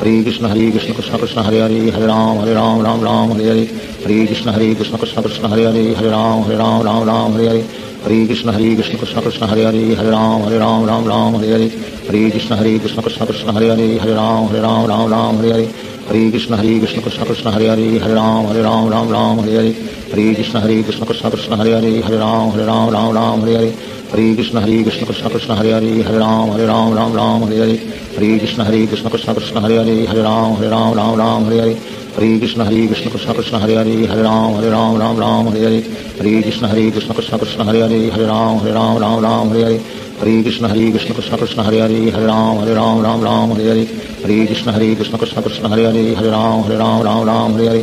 ہری کشن ہری کشن کشن کشن ہری ہری ہری رام ہری رام رام رام ہری ہری ہری کشن ہری کشن کشن کشن ہری ہری ہری رام ہری رام رام رام ہری ہری ہری کشن ہری کشن کشن کشن ہری ہری ہری رام ہری رام رام رام ہری ہری ہری کشن ہری کشن کشن کشن ہری ہری ہری رام ہری رام رام رام ہری ہری ہری کشن ہری کشن کشن کشن ہری ہری ہری رام ہری رام رام رام ہری ہری ہری کشن ہری کشن کشن کشن ہری ہری ہری رام ہری رام رام رام ہری ہری ہری کشن ہری کشن کشن کشن ہری ہری ہر رام ہر رام رام رام ہری ہری ہری کشن ہری کشن کشن کشن ہری ہری ہر رام ہر رام رام رام ہری ہری ہری کشن ہری کشن کشن کشن ہری ہری ہر رام ہر رام رام رام ہری ہری ہری کشن ہری کشن کشن کشن ہری ہری ہر رام ہر رام رام رام ہری ہری ہری کشن ہری کشن کشن کشن ہری ہری ہر رام ہر رام رام رام ہری ہری ہری کشن ہری کشن کشن کشن ہری ہری ہر رام ہر رام رام رام ہری ہری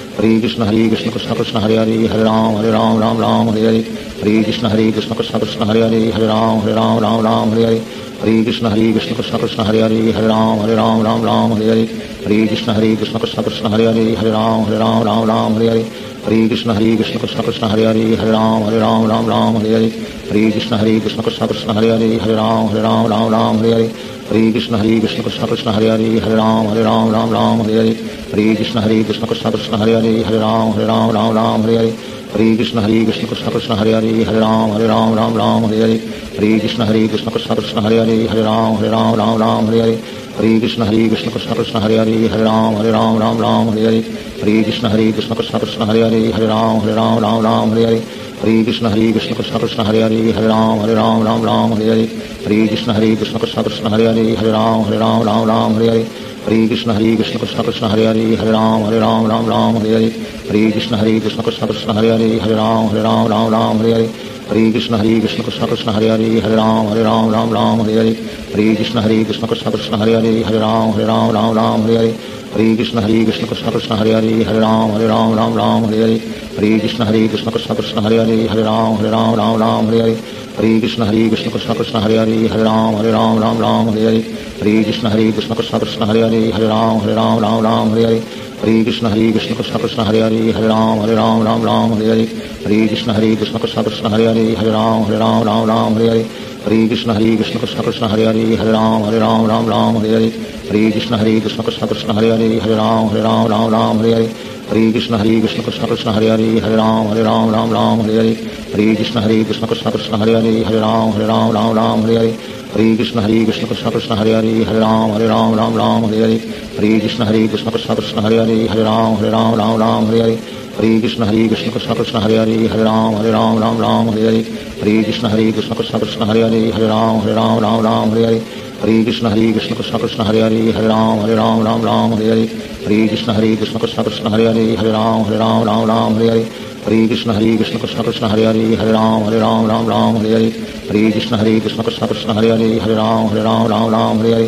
ہری کشن ہری کشن کشن کشن، ہری ہری ہر رام ہر رام رام رام، ہری ہری۔ ہری کشن ہری کشن کشن کشن، ہری ہری ہر رام ہر رام رام رام، ہری ہری۔ ہری کشن ہری کشن کشن کشن، ہری ہری ہر رام ہر رام رام رام، ہری ہری۔ ہری کشن ہری کشن کشن کشن، ہری ہری ہر رام ہر رام رام رام، ہری ہری۔ ہری کشن ہری کشن کشن کشن ہری ہری ہر رام ہر رام رام رام ہری ہری ہری کشن ہری کشن کشن کشن ہری ہری ہر رام ہر رام رام رام ہری ہری ہری کشن ہری کشن کشن کشن ہری ہری ہر رام ہر رام رام رام ہری ہری ہری کشن ہری کشن کشن کشن ہری ہری ہر رام ہر رام رام رام ہری ہری ہری کشن ہری کشن کشن کشن ہری ہری ہر رام ہر رام رام رام ہری ہری ہری کشن ہری کشن کشن کشن ہری ہری ہر رام ہر رام رام رام ہری ہری ہری کشن ہری کشن کشن کشن ہری ہری ہری رام ہری رام رام رام ہری ہری ہری کشن ہری کشن کشن کشن ہری ہری ہری رام ہری رام رام رام ہری ہری ہری کشن ہری کشن کشن کشن ہری ہری ہری رام ہری رام رام رام ہری ہری ہری کشن ہری کشن کشن کشن ہری ہری ہری رام ہری رام رام رام ہری ہری ہری کشن ہری کشن کشن کشن ہری ہری ہری رام ہری رام رام رام ہری ہری ہری کشن ہری کشن کشن کشن ہری ہری ہری رام ہری رام رام رام ہری ہری ہری کشن ہری کشن کشن کشن ہری ہری ہری رام ہری رام رام رام، ہری ہری۔ ہری کشن ہری کشن کشن کشن ہری ہری ہری رام ہری رام رام رام، ہری ہری۔ ہری کشن ہری کشن کشن کشن ہری ہری ہری رام ہری رام رام رام، ہری ہری۔ ہری کشن ہری کشن کشن کشن ہری ہری ہری رام ہری رام رام رام، ہری ہری۔ ہری کشن ہری کشن کشن کشن ہری ہری ہری رام ہری رام رام رام ہری ہری ہری کشن ہری کشن کشن کشن ہری ہری ہری رام ہری رام رام رام ہری ہری ہری کشن ہری کشن کشن کشن ہری ہری ہری رام ہری رام رام رام ہری ہری ہری کشن ہری کشن کشن کشن ہری ہری ہری رام ہری رام رام رام ہری ہری ہری کشن ہری کشن کشن کشن ہری ہری ہر رام ہر رام رام رام ہری ہری ہری کشن ہری کشن کشن کشن ہری ہری ہر رام ہر رام رام رام ہری ہری ہری کشن ہری کشن کشن کشن ہری ہری ہر رام ہر رام رام رام ہری ہری ہری کشن ہری کشن کشن کشن ہری ہری ہر رام ہر رام رام رام ہری ہری ہری کشن ہری کشن کشن کشن ہری ہری ہر رام ہر رام رام رام ہری ہری ہری کشن ہری کشن کشن کشن ہری ہری ہر رام ہر رام رام رام ہری ہری ہری کشن ہری کشن کشن کشن ہری ہری ہری رام ہری رام رام رام ہری ہری ہری کشن ہری کشن کشن کشن ہری ہری ہری رام ہری رام رام رام ہری ہری ہری کشن ہری کشن کشن کشن ہری ہری ہری رام ہری رام رام رام ہری ہری ہری کشن ہری کشن کشن کشن ہری ہری ہری رام ہری رام رام رام ہری ہری ہری کشن ہری کشن کشن کشن ہری ہری ہری رام ہری رام رام رام ہری ہری ہری کشن ہری کشن کشن کشن ہری ہری ہری رام ہری رام رام رام ہری ہری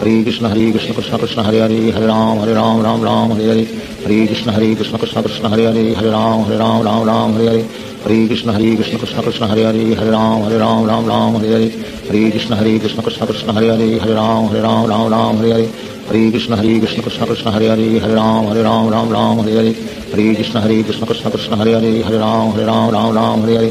ہری کشن ہری کشن کشن کشن ہری ہری ہری رام ہری رام رام رام ہری ہری ہری کشن ہری کشن کشن کشن ہری ہری ہری رام ہری رام رام رام ہری ہری ہری کشن ہری کشن کشن کشن ہری ہری ہری رام ہری رام رام رام ہری ہری ہری کشن ہری کشن کشن کشن ہری ہری ہری رام ہری رام رام رام ہری ہری ہری کشن ہری کشن کشن کشن ہری ہری ہری رام ہری رام رام رام ہری ہری ہری کشن ہری کشن کشن کشن ہری ہری ہری رام ہری رام رام رام ہری ہری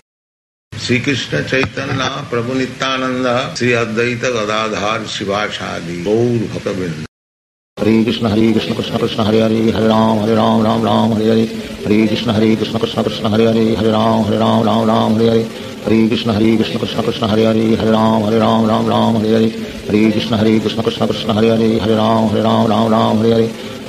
شریقشت پرندا شیواچاری ہری کرم ہر رام رام رام ہری ہری ہری کرام ہر رام رام رام ہری ہری ہری کرام ہر رام رام رام ہری ہری ہری کرام ہر رام رام رام ہری ہری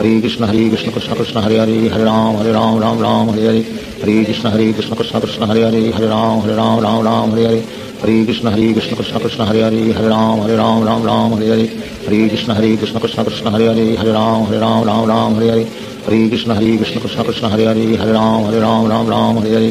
ہری کشن ہری کشن کشن کشن ہری ہری ہری رام ہری رام رام رام ہری ہری ہری کشن ہری کشن کشن کشن ہری ہری ہری رام ہری رام رام رام ہری ہری ہری کشن ہری کشن کشن کشن ہری ہری ہری رام ہری رام رام رام ہری ہری ہری کشن ہری کشن کشن کشن ہری ہری ہری رام ہری رام رام رام ہری ہری ہری کشن ہری کشن کشن کشن ہری ہری ہری رام ہری رام رام رام ہری ہری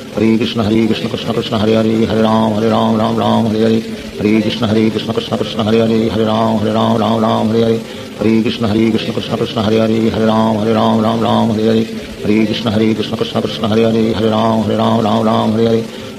ہری کشن ہری کشن کشن کشن ہری ہری ہری رام ہری رام رام رام ہری ہری ہری کشن ہری کشن کشن کشن ہری ہری ہری رام ہری رام رام رام ہری ہری ہری کشن ہری کشن کشن کشن ہری ہری ہری رام ہری رام رام رام ہری ہری ہری کشن ہری کشن کشن کشن ہری ہری ہری رام ہری رام رام رام ہری ہری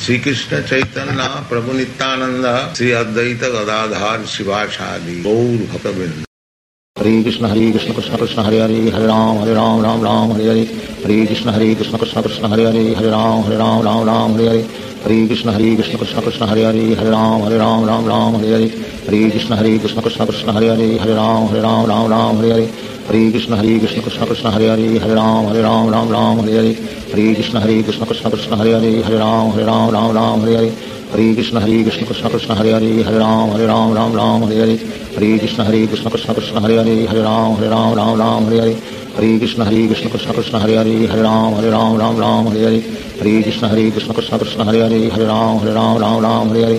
شریقشت ہری کرم ہر رام رام رام ہری ہری ہری کرام ہر رام رام رام ہری ہری ہری کرام ہر رام رام رام ہری ہری ہری کرام ہر رام رام رام ہری ہری ہری کشن ہری کشن کشن کشن ہری ہری ہری رام ہری رام رام رام ہری ہری ہری کشن ہری کشن کشن کشن ہری ہری ہری رام ہری رام رام رام ہری ہری ہری کشن ہری کشن کشن کشن ہری ہری ہری رام ہری رام رام رام ہری ہری ہری کشن ہری کشن کشن کشن ہری ہری ہری رام ہری رام رام رام ہری ہری ہری کشن ہری کشن کشن کشن ہری ہری ہری رام ہری رام رام رام ہری ہری ہری کشن ہری کشن کشن کشن ہری ہری ہری رام ہری رام رام رام ہری ہری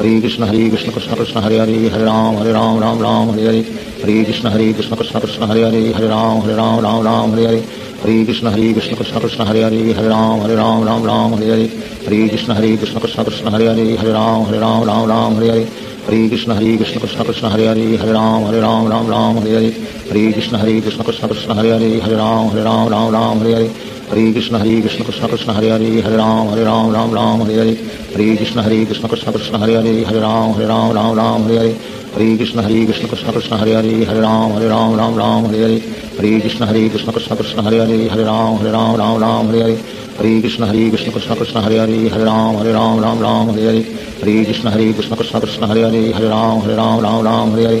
ہری کشن ہری کشن کشن کشن ہری ہری ہری رام ہری رام رام رام ہری ہری ہری کشن ہری کشن کشن کشن ہری ہری ہری رام ہری رام رام رام ہری ہری ہری کشن ہری کشن کشن کشن ہری ہری ہری رام ہری رام رام رام ہری ہری ہری کشن ہری کشن کشن کشن ہری ہری ہری رام ہری رام رام رام ہری ہری ہری کشن ہری کشن کشن کشن ہری ہری ہری رام ہری رام رام رام ہری ہری ہری کشن ہری کشن کشن کشن ہری ہری ہری رام ہری رام رام رام ہری ہری ہری کشن ہری کشن کشن کشن ہری ہری ہری رام ہری رام رام رام ہری ہری ہری کشن ہری کشن کشن کشن ہری ہری ہری رام ہری رام رام رام ہری ہری ہری کشن ہری کشن کشن کشن ہری ہری ہری رام ہری رام رام رام ہری ہری ہری کشن ہری کشن کشن کشن ہری ہری ہری رام ہری رام رام رام ہری ہری ہری کشن ہری کشن کشن کشن ہری ہری ہری رام ہری رام رام رام ہری ہری ہری کشن ہری کشن کشن کشن ہری ہری ہری رام ہری رام رام رام ہری ہری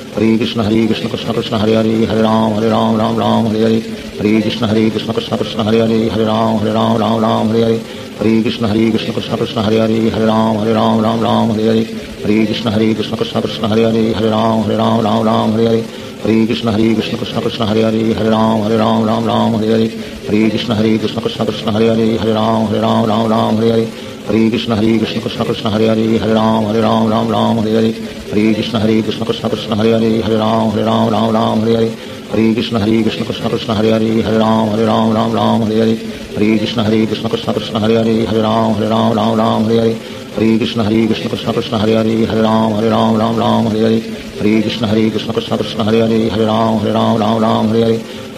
ہری کشن ہری کشن کشن کشن ہری ہری ہری رام ہری رام رام رام ہری ہری ہری کشن ہری کشن کشن کشن ہری ہری ہری رام ہری رام رام رام ہری ہری ہری کشن ہری کشن کشن کشن ہری ہری ہری رام ہری رام رام رام ہری ہری ہری کشن ہری کشن کشن کشن ہری ہری ہری رام ہری رام رام رام ہری ہری ہری کشن ہری کشن کشن کشن ہری ہری ہری رام ہری رام رام رام ہری ہری ہری کشن ہری کشن کشن کشن ہری ہری ہری رام ہری رام رام رام ہری ہری ہری کشن ہری کشن کشن کشن ہری ہری ہری رام ہری رام رام رام ہری ہری ہری کشن ہری کشن کشن کشن ہری ہری ہری رام ہری رام رام رام ہری ہری ہری کشن ہری کشن کشن کشن ہری ہری ہری رام ہری رام رام رام ہری ہری ہری کشن ہری کشن کشن کشن ہری ہری ہری رام ہری رام رام رام ہری ہری ہری کشن ہری کشن کشن کشن ہری ہری ہری رام ہری رام رام رام ہری ہری ہری کشن ہری کشن کشن کشن ہری ہری ہری رام ہری رام رام رام ہری ہری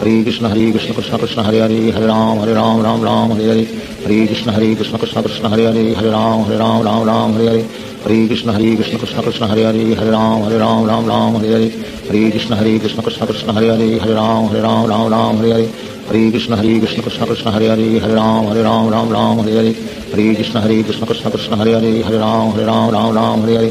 ہری کشن ہری کشن کشن کشن ہری ہری ہری رام ہری رام رام رام ہری ہری ہری کشن ہری کشن کشن کشن ہری ہری ہری رام ہری رام رام رام ہری ہری ہری کشن ہری کشن کشن کشن ہری ہری ہری رام ہری رام رام رام ہری ہری ہری کشن ہری کشن کشن کشن ہری ہری ہری رام ہری رام رام رام ہری ہری ہری کشن ہری کشن کشن کشن ہری ہری ہری رام ہری رام رام رام ہری ہری ہری کشن ہری کشن کشن کشن ہری ہری ہری رام ہری رام رام رام ہری ہری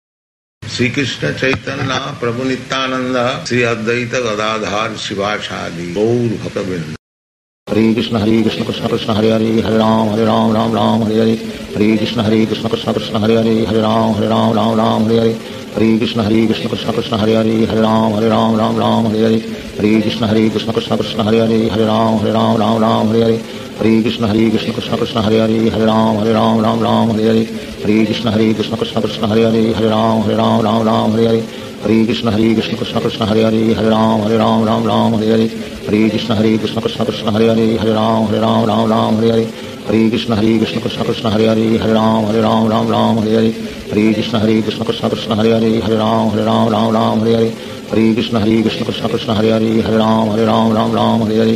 شریقش پرندار ہری کرام ہر رام رام رام ہری ہری ہری کرام ہر رام رام رام ہری ہری ہری کرام ہر رام رام رام ہری ہر ہری کرام ہر رام رام رام ہری ہری ہری کشن ہری کشن کشن کشن ہری ہری ہری رام ہری رام رام رام ہری ہری ہری کشن ہری کشن کشن کشن ہری ہری ہری رام ہری رام رام رام ہری ہری ہری کشن ہری کشن کشن کشن ہری ہری ہری رام ہری رام رام رام ہری ہری ہری کشن ہری کشن کشن کشن ہری ہری ہری رام ہری رام رام رام ہری ہری ہری کشن ہری کشن کشن کشن ہری ہری ہری رام ہری رام رام رام ہری ہری ہری کشن ہری کشن کشن کشن ہری ہری ہری رام ہری رام رام رام ہری ہری ہری کشن ہری کشن کشن کشن ہری ہری ہری رام ہری رام رام رام ہری ہری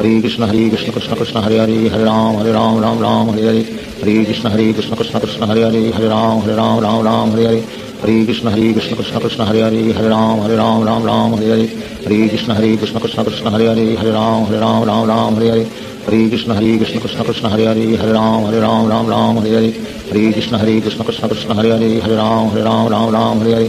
ہری کشن ہری کشن کشن کشن ہری ہری ہری رام ہری رام رام رام ہری ہری ہری کشن ہری کشن کشن کشن ہری ہری ہری رام ہری رام رام رام ہری ہری ہری کشن ہری کشن کشن کشن ہری ہری ہری رام ہری رام رام رام ہری ہری ہری کشن ہری کشن کشن کشن ہری ہری ہری رام ہری رام رام رام ہری ہری ہری کشن ہری کشن کشن کشن ہری ہری ہری رام ہری رام رام رام ہری ہری ہری کشن ہری کشن کشن کشن ہری ہری ہری رام ہری رام رام رام ہری ہری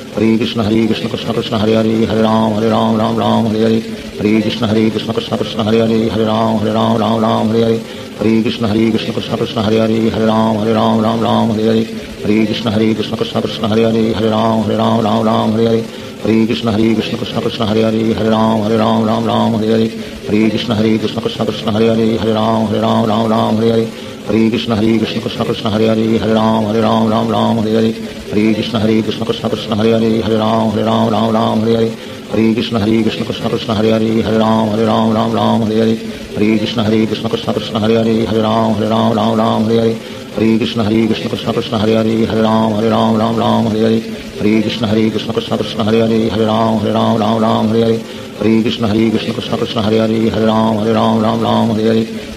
ہری کشن ہری کشن کشن کشن ہری ہری ہری رام ہری رام رام رام ہری ہری ہری کشن ہری کشن کشن کشن ہری ہری ہری رام ہری رام رام رام ہری ہری ہری کشن ہری کشن کشن کشن ہری ہری ہری رام ہری رام رام رام ہری ہری ہری کشن ہری کشن کشن کشن ہری ہری ہری رام ہری رام رام رام ہری ہری ہری کشن ہری کشن کشن کشن ہری ہری ہری رام ہری رام رام رام ہری ہری ہری کشن ہری کشن کشن کشن ہری ہری ہری رام ہری رام رام رام ہری ہری ہری کشن ہری کشن کشن کشن ہری ہری ہری رام ہری رام رام رام ہری ہری ہری کشن ہری کشن کشن کشن ہری ہری ہری رام ہری رام رام رام ہری ہری ہری کشن ہری کشن کشن کشن ہری ہری ہری رام ہری رام رام رام ہری ہری ہری کشن ہری کشن کشن کشن ہری ہری ہری رام ہری رام رام رام ہری ہری ہری کشن ہری کشن کشن کشن ہری ہری ہری رام ہری رام رام رام ہری ہری ہری کشن ہری کشن کشن کشن ہری ہری ہری رام ہری رام رام رام ہری ہری ہری کشن ہری کشن کشن کشن ہری ہری ہری رام ہری رام رام رام ہری ہری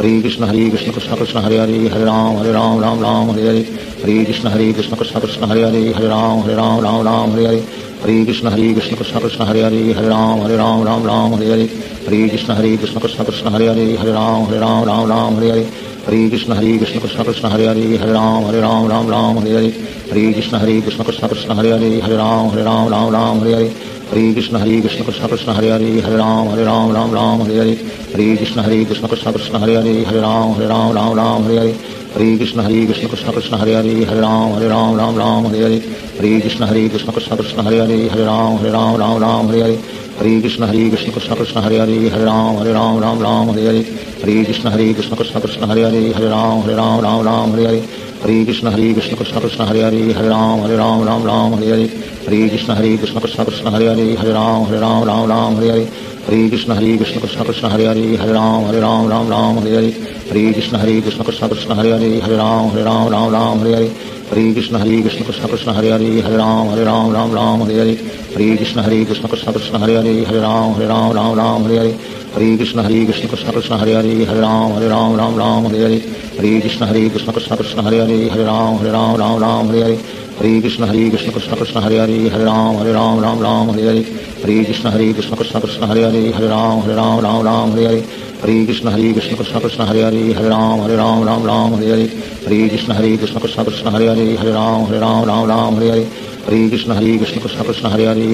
ہری کشن ہری کشن کشن کشن ہری ہری ہری رام ہری رام رام رام ہری ہری ہری کشن ہری کشن کشن کشن ہری ہری ہری رام ہری رام رام رام ہری ہری ہری کشن ہری کشن کشن کشن ہری ہری ہری رام ہری رام رام رام ہری ہری ہری کشن ہری کشن کشن کشن ہری ہری ہری رام ہری رام رام رام ہری ہری ہری کشن ہری کشن کشن کشن ہری ہری ہری رام ہری رام رام رام ہری ہری ہری کشن ہری کشن کشن کشن ہری ہری ہری رام ہری رام رام رام ہری ہری ہری کشن ہری کشن کشن کشن ہری ہری ہری رام ہری رام رام رام ہری ہری ہری کشن ہری کشن کشن کشن ہری ہری ہری رام ہری رام رام رام ہری ہری ہری کشن ہری کشن کشن کشن ہری ہری ہری رام ہری رام رام رام ہری ہری ہری کشن ہری کشن کشن کشن ہری ہری ہری رام ہری رام رام رام ہری ہری ہری کشن ہری کشن کشن کشن ہری ہری ہری رام ہری رام رام رام ہری ہری ہری کشن ہری کشن کشن کشن ہری ہری ہری رام ہری رام رام رام ہری ہری ہری کشن ہری کشن کشن کشن ہری ہری ہری رام ہری رام رام رام ہری ہری ہری کشن ہری کشن کشن کشن ہری ہری ہری رام ہری رام رام رام ہری ہری ہری کشن ہری کشن کشن کشن ہری ہری ہری رام ہری رام رام رام ہری ہری ہری کشن ہری کشن کشن کشن ہری ہری ہری رام ہری رام رام رام ہری ہری ہری کشن ہری کشن کشن کشن ہری ہری ہری رام ہری رام رام رام ہری ہری ہری کشن ہری کشن کشن کشن ہری ہری ہری رام ہری رام رام رام ہری ہری ہری کشن ہری کشن کشن کشن ہری ہری ہری رام ہری رام رام رام ہری ہری ہری کشن ہری کشن کشن کشن ہری ہری ہری رام ہری رام رام رام ہری ہری ہری کشن ہری کشن کشن کشن ہری ہری ہری رام ہری رام رام رام ہری ہری ہری کشن ہری کشن کشن کشن ہری ہری ہری رام ہری رام رام رام ہری ہری ہری کشن ہری کشن کشن کشن ہری ہری ہری رام ہری رام رام رام ہری ہری ہری کشن ہری کشن کشن کشن ہری ہری ہری رام ہری رام رام رام ہری ہری ہری کشن ہری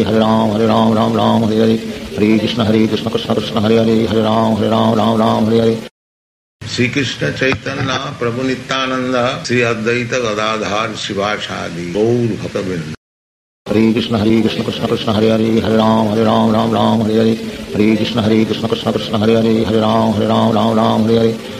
رام رام رام ہری ہری ہری کرم ہری رام رام رام ہری ہر شریکشت پرند گا شیواچاری ہری ہری ہر رام ہر رام رام رام ہری ہر ہر کشن ہری کرام ہر رام رام رام ہری ہر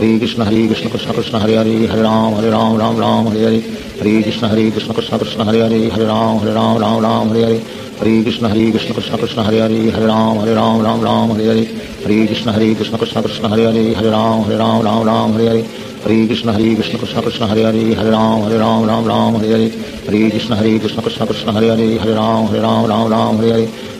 ہری کشن ہری کشن کشن کشن ہری ہری ہری رام ہری رام رام رام ہری ہری ہری کشن ہری کشن کشن کشن ہری ہری ہری رام ہری رام رام رام ہری ہری ہری کشن ہری کشن کشن کشن ہری ہری ہری رام ہری رام رام رام ہری ہری ہری کشن ہری کشن کشن کشن ہری ہری ہری رام ہری رام رام رام ہری ہری ہری کشن ہری کشن کشن کشن ہری ہری ہری رام ہری رام رام رام ہری ہری ہری کشن ہری کشن کشن کشن ہری ہری ہری رام ہری رام رام رام ہری ہری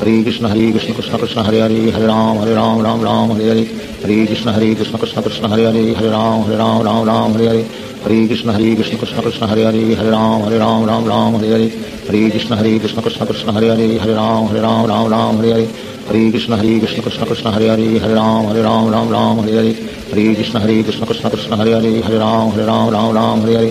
ہری کشن ہری کشن کشن کشن ہری ہری ہری رام ہری رام رام رام ہری ہری ہری کشن ہری کشن کشن کشن ہری ہری ہری رام ہری رام رام رام ہری ہری ہری کشن ہری کشن کشن کشن ہری ہری ہری رام ہری رام رام رام ہری ہری ہری کشن ہری کشن کشن کشن ہری ہری ہری رام ہری رام رام رام ہری ہری ہری کشن ہری کشن کشن کشن ہری ہری ہری رام ہری رام رام رام ہری ہری ہری کشن ہری کشن کشن کشن ہری ہری ہری رام ہری رام رام رام ہری ہری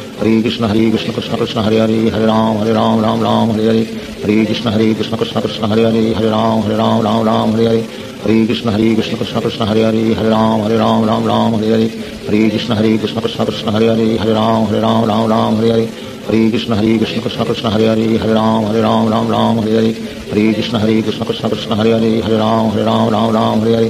ہری کشن ہری کشن کشن کشن ہری ہری ہری رام ہری رام رام رام ہری ہری ہری کشن ہری کشن کشن کشن ہری ہری ہری رام ہری رام رام رام ہری ہری ہری کشن ہری کشن کشن کشن ہری ہری ہری رام ہری رام رام رام ہری ہری ہری کشن ہری کشن کشن کشن ہری ہری ہری رام ہری رام رام رام ہری ہری ہری کشن ہری کشن کشن کشن ہری ہری ہری رام ہری رام رام رام ہری ہری ہری کشن ہری کشن کشن کشن ہری ہری ہری رام ہری رام رام رام ہری ہری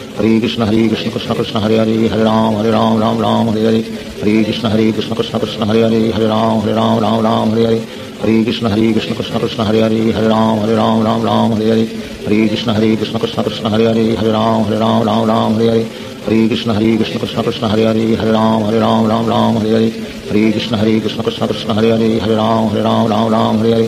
ہری کشن ہری کشن کشن کشن ہری ہری ہری رام ہری رام رام رام ہری ہری ہری کشن ہری کشن کشن کشن ہری ہری ہری رام ہری رام رام رام ہری ہری ہری کشن ہری کشن کشن کشن ہری ہری ہری رام ہری رام رام رام ہری ہری ہری کشن ہری کشن کشن کشن ہری ہری ہری رام ہری رام رام رام ہری ہری ہری کشن ہری کشن کشن کشن ہری ہری ہری رام ہری رام رام رام ہری ہری ہری کشن ہری کشن کشن کشن ہری ہری ہری رام ہری رام رام رام ہری ہری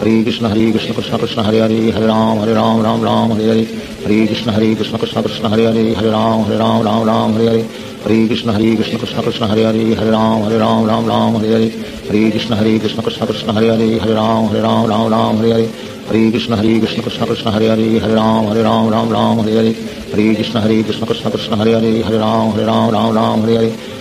ہری کشن ہری کشن کشن کشن ہری ہری ہری رام ہری رام رام رام ہری ہری ہری کشن ہری کشن کشن کشن ہری ہری ہری رام ہری رام رام رام ہری ہری ہری کشن ہری کشن کشن کشن ہری ہری ہری رام ہری رام رام رام ہری ہری ہری کشن ہری کشن کشن کشن ہری ہری ہری رام ہری رام رام رام ہری ہری ہری کشن ہری کشن کشن کشن ہری ہری ہری رام ہری رام رام رام ہری ہری ہری کشن ہری کشن کشن کشن ہری ہری ہری رام ہری رام رام رام ہری ہری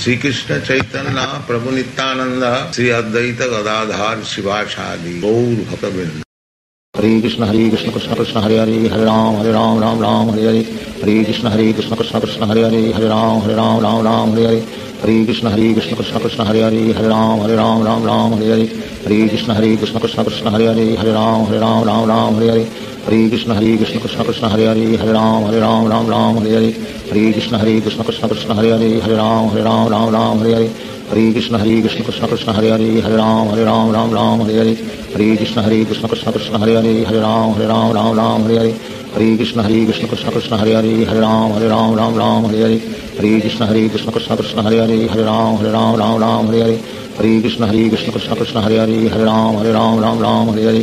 شریقشت گا شاید ہری کرم ہر رام رام رام ہری ہری ہری کرام ہر رام رام رام ہری ہری ہری کرام ہر رام رام رام ہری ہری ہری کرم ہر رام رام رام ہری ہری ہری کشن ہری کشن کشن کشن ہری ہری ہری رام ہری رام رام رام ہری ہری ہری کشن ہری کشن کشن کشن ہری ہری ہری رام ہری رام رام رام ہری ہری ہری کشن ہری کشن کشن کشن ہری ہری ہری رام ہری رام رام رام ہری ہری ہری کشن ہری کشن کشن کشن ہری ہری ہری رام ہری رام رام رام ہری ہری ہری کشن ہری کشن کشن کشن ہری ہری ہری رام ہری رام رام رام ہری ہری ہری کشن ہری کشن کشن کشن ہری ہری ہری رام ہری رام رام رام ہری ہری ہری کشن ہری کشن کشن کشن ہری ہری ہری رام ہری رام رام رام ہری ہری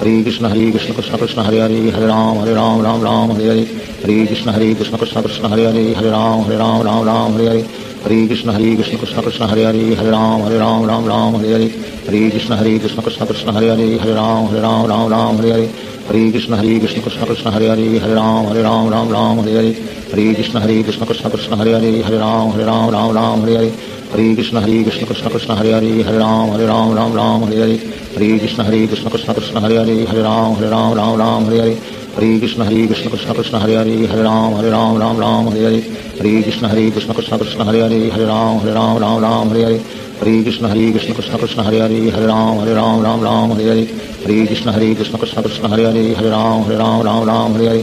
ہری کشن ہری کشن کشن کشن ہری ہری ہری رام ہری رام رام رام ہری ہری ہری کشن ہری کشن کشن کشن ہری ہری ہری رام ہری رام رام رام ہری ہری ہری کشن ہری کشن کشن کشن ہری ہری ہری رام ہری رام رام رام ہری ہری ہری کشن ہری کشن کشن کشن ہری ہری ہری رام ہری رام رام رام ہری ہری ہری کشن ہری کشن کشن کشن ہری ہری ہری رام ہری رام رام رام ہری ہری ہری کشن ہری کشن کشن کشن ہری ہری ہری رام ہری رام رام رام ہری ہری ہری کشن ہری کشن کشن کشن ہری ہری ہری رام ہری رام رام رام ہری ہری ہری کشن ہری کشن کشن کشن ہری ہری ہری رام ہری رام رام رام ہری ہری ہری کشن ہری کشن کشن کشن ہری ہری ہری رام ہری رام رام رام ہری ہری ہری کشن ہری کشن کشن کشن ہری ہری ہری رام ہری رام رام رام ہری ہری ہری کشن ہری کشن کشن کشن ہری ہری ہری رام ہری رام رام رام ہری ہری ہری کشن ہری کشن کشن کشن ہری ہری ہری رام ہری رام رام رام ہری ہری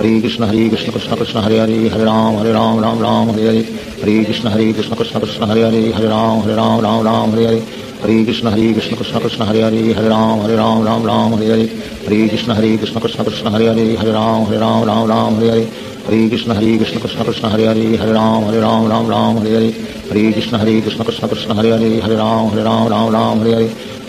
ہری کشن ہری کشن کشن کشن ہری ہری ہری رام ہری رام رام رام ہری ہری ہری کشن ہری کشن کشن کشن ہری ہری ہری رام ہری رام رام رام ہری ہری ہری کشن ہری کشن کشن کشن ہری ہری ہری رام ہری رام رام رام ہری ہری ہری کشن ہری کشن کشن کشن ہری ہری ہری رام ہری رام رام رام ہری ہری ہری کشن ہری کشن کشن کشن ہری ہری ہری رام ہری رام رام رام ہری ہری ہری کشن ہری کشن کشن کشن ہری ہری ہری رام ہری رام رام رام ہری ہری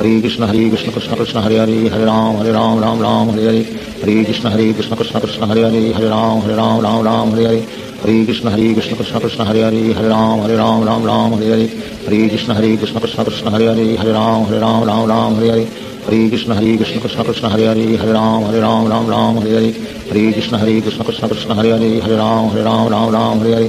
ہری کشن ہری کشن کشن کشن ہری ہری ہری رام ہری رام رام رام ہری ہری ہری کشن ہری کشن کشن کشن ہری ہری ہری رام ہری رام رام رام ہری ہری ہری کشن ہری کشن کشن کشن ہری ہری ہری رام ہری رام رام رام ہری ہری ہری کشن ہری کشن کشن کشن ہری ہری ہری رام ہری رام رام رام ہری ہری ہری کشن ہری کشن کشن کشن ہری ہری ہری رام ہری رام رام رام ہری ہری ہری کشن ہری کشن کشن کشن ہری ہری ہری رام ہری رام رام رام ہری ہری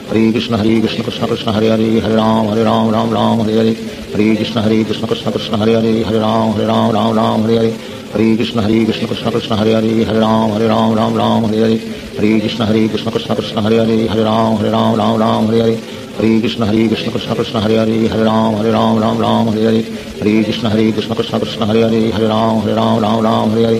ہری کشن ہری کشن کشن کشن ہری ہری ہری رام ہری رام رام رام ہری ہری ہری کشن ہری کشن کشن کشن ہری ہری ہری رام ہری رام رام رام ہری ہری ہری کشن ہری کشن کشن کشن ہری ہری ہری رام ہری رام رام رام ہری ہری ہری کشن ہری کشن کشن کشن ہری ہری ہری رام ہری رام رام رام ہری ہری ہری کشن ہری کشن کشن کشن ہری ہری ہری رام ہری رام رام رام ہری ہری ہری کشن ہری کشن کشن کشن ہری ہری ہری رام ہری رام رام رام ہری ہری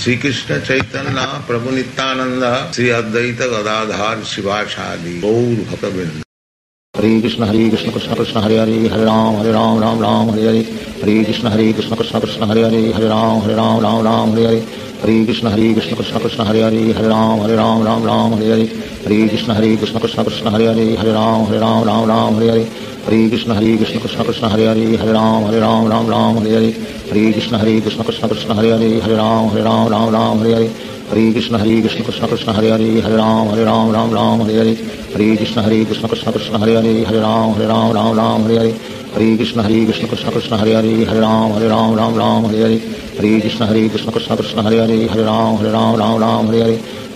شریقشا شاید ہری کرام ہر رام رام رام ہری ہری ہری کرام ہر رام رام رام ہری ہری ہری کرام ہر رام رام رام ہری ہری ہری کرام ہر رام رام رام ہری ہری ہری کشن ہری کشن کشن کشن ہری ہری ہری رام ہری رام رام رام ہری ہری ہری کشن ہری کشن کشن کشن ہری ہری ہری رام ہری رام رام رام ہری ہری ہری کشن ہری کشن کشن کشن ہری ہری ہری رام ہری رام رام رام ہری ہری ہری کشن ہری کشن کشن کشن ہری ہری ہری رام ہری رام رام رام ہری ہری ہری کشن ہری کشن کشن کشن ہری ہری ہری رام ہری رام رام رام ہری ہری ہری کشن ہری کشن کشن کشن ہری ہری ہری رام ہری رام رام رام ہری ہری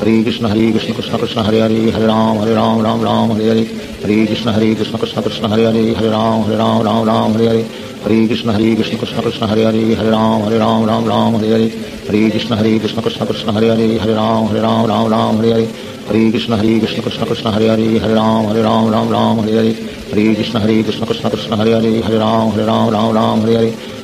ہری کشن ہری کشن کشن کشن ہری ہری ہری رام ہری رام رام رام ہری ہری ہری کشن ہری کشن کشن کشن ہری ہری ہری رام ہری رام رام رام ہری ہری ہری کشن ہری کشن کشن کشن ہری ہری ہری رام ہری رام رام رام ہری ہری ہری کشن ہری کشن کشن کشن ہری ہری ہری رام ہری رام رام رام ہری ہری ہری کشن ہری کشن کشن کشن ہری ہری ہری رام ہری رام رام رام ہری ہری ہری کشن ہری کشن کشن کشن ہری ہری ہری رام ہری رام رام رام ہری ہری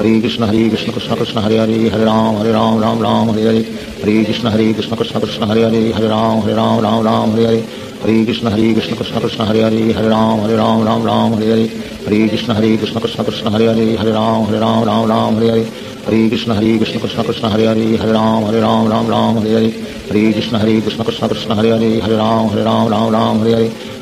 ہری کشن ہری کشن کشن کشن ہری ہری ہری رام ہری رام رام رام ہری ہری ہری کشن ہری کشن کشن کشن ہری ہری ہری رام ہری رام رام رام ہری ہری ہری کشن ہری کشن کشن کشن ہری ہری ہری رام ہری رام رام رام ہری ہری ہری کشن ہری کشن کشن کشن ہری ہری ہری رام ہری رام رام رام ہری ہری ہری کشن ہری کشن کشن کشن ہری ہری ہری رام ہری رام رام رام ہری ہری ہری کشن ہری کشن کشن کشن ہری ہری ہری رام ہری رام رام رام ہری ہری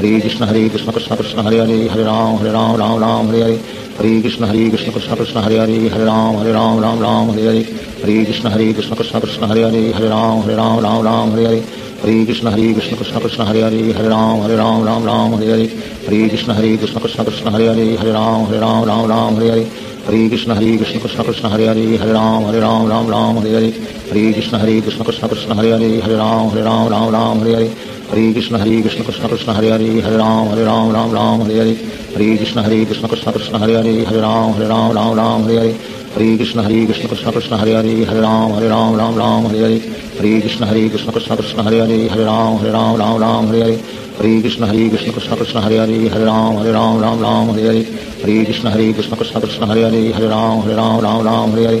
ہری کشن ہری کشن کشن کشن ہری ہری ہری رام ہری رام رام رام ہری ہری ہری کشن ہری کشن کشن کشن ہری ہری ہری رام ہری رام رام رام ہری ہری ہری کشن ہری کشن کشن کشن ہری ہری ہری رام ہری رام رام رام ہری ہری ہری کشن ہری کشن کشن کشن ہری ہری ہری رام ہری رام رام رام ہری ہری ہری کشن ہری کشن کشن کشن ہری ہری ہری رام ہری رام رام رام ہری ہری ہری کشن ہری کشن کشن کشن ہری ہری ہری رام ہری رام رام رام ہری ہری ہری کشن ہری کشن کشن کشن ہری ہری ہری رام ہری رام رام رام ہری ہری ہری کشن ہری کشن کشن کشن ہری ہری ہری رام ہری رام رام رام ہری ہری ہری کشن ہری کشن کشن کشن ہری ہری ہری رام ہری رام رام رام ہری ہری ہری کشن ہری کشن کشن کشن ہری ہری ہری رام ہری رام رام رام ہری ہری ہری کشن ہری کشن کشن کشن ہری ہری ہری رام ہری رام رام رام ہری ہری ہری کشن ہری کشن کشن کشن ہری ہری ہری رام ہری رام رام رام ہری ہری ہری کشن ہری کشن کشن کشن ہری ہری ہری رام ہری رام رام رام ہری ہری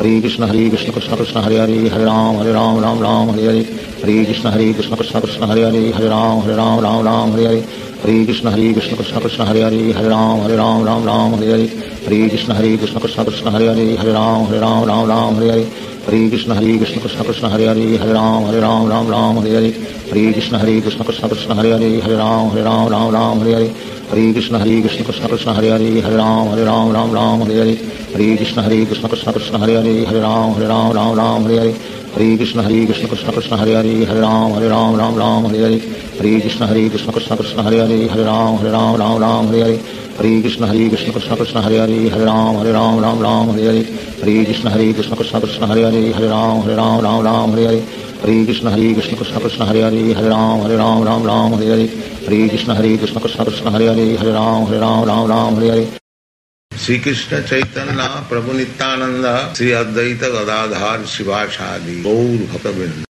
ہری کشن ہری کشن کشن کشن، ہری ہری ہر رام ہر رام رام رام، ہری ہری۔ ہری کشن ہری کشن کشن کشن، ہری ہری ہر رام ہر رام رام رام، ہری ہری۔ ہری کشن ہری کشن کشن کشن، ہری ہری ہر رام ہر رام رام رام، ہری ہری۔ ہری کشن ہری کشن کشن کشن، ہری ہری ہر رام ہر رام رام رام، ہری ہری۔ ہری کشن ہری کشن کشن کشن ہری ہری ہری رام ہری رام رام رام ہری ہری ہری کشن ہری کشن کشن کشن ہری ہری ہری رام ہری رام رام رام ہری ہری ہری کشن ہری کشن کشن کشن ہری ہری ہری رام ہری رام رام رام ہری ہری ہری کشن ہری کشن کشن کشن ہری ہری ہری رام ہری رام رام رام ہری ہری ہری کشن ہری کشن کشن کشن ہری ہری ہری رام ہری رام رام رام ہری ہری ہری کشن ہری کشن کشن کشن ہری ہری ہری رام ہری رام رام رام ہری ہری ہری کشن ہری کشن کشن کشن ہری ہری ہر رام ہر رام رام رام، ہری ہری۔ ہری کشن ہری کشن کشن کشن ہری ہری ہر رام ہر رام رام رام، ہری ہری۔ ہری کشن ہری کشن کشن کشن ہری ہری ہر رام ہر رام رام رام، ہری ہری۔ ہری کشن ہری کشن کشن کشن ہری ہری ہر رام ہر رام رام رام، ہری ہری۔ శ్రీకృష్ణ చైతన్య، ప్రభు నిత్యానంద، శ్రీ అద్వైత గదాధార్ శివాచారి గౌర్ భక్తబింద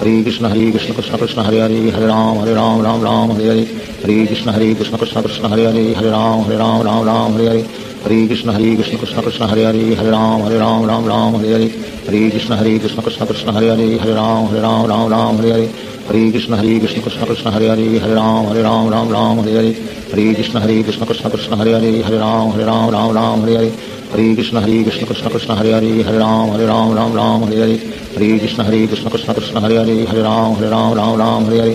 ہری کشن ہری کشن کشن کشن ہری ہری ہری رام ہری رام رام رام ہری ہری ہری کشن ہری کشن کشن کشن ہری ہری ہری رام ہری رام رام رام ہری ہری ہری کشن ہری کشن کشن کشن ہری ہری ہری رام ہری رام رام رام ہری ہری ہری کشن ہری کشن کشن کشن ہری ہری ہری رام ہری رام رام رام ہری ہری ہری کشن ہری کشن کشن کشن ہری ہری ہری رام ہری رام رام رام ہری ہری ہری کشن ہری کشن کشن کشن ہری ہری ہری رام ہری رام رام رام ہری ہری ہری کشن ہری کشن کشن کشن ہری ہری ہری رام ہری رام رام رام ہری ہری ہری کشن ہری کشن کشن کشن ہری ہری ہری رام ہری رام رام رام ہری ہری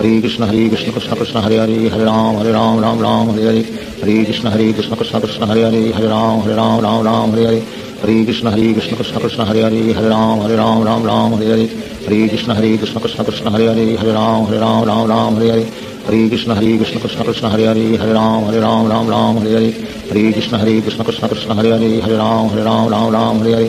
ہری کشن ہری کشن کشن کشن ہری ہری ہری رام ہری رام رام رام ہری ہری ہری کشن ہری کشن کشن کشن ہری ہری ہری رام ہری رام رام رام ہری ہری ہری کشن ہری کشن کشن کشن ہری ہری ہری رام ہری رام رام رام ہری ہری ہری کشن ہری کشن کشن کشن ہری ہری ہری رام ہری رام رام رام ہری ہری ہری کشن ہری کشن کشن کشن ہری ہری ہری رام ہری رام رام رام ہری ہری ہری کشن ہری کشن کشن کشن ہری ہری ہری رام ہری رام رام رام ہری ہری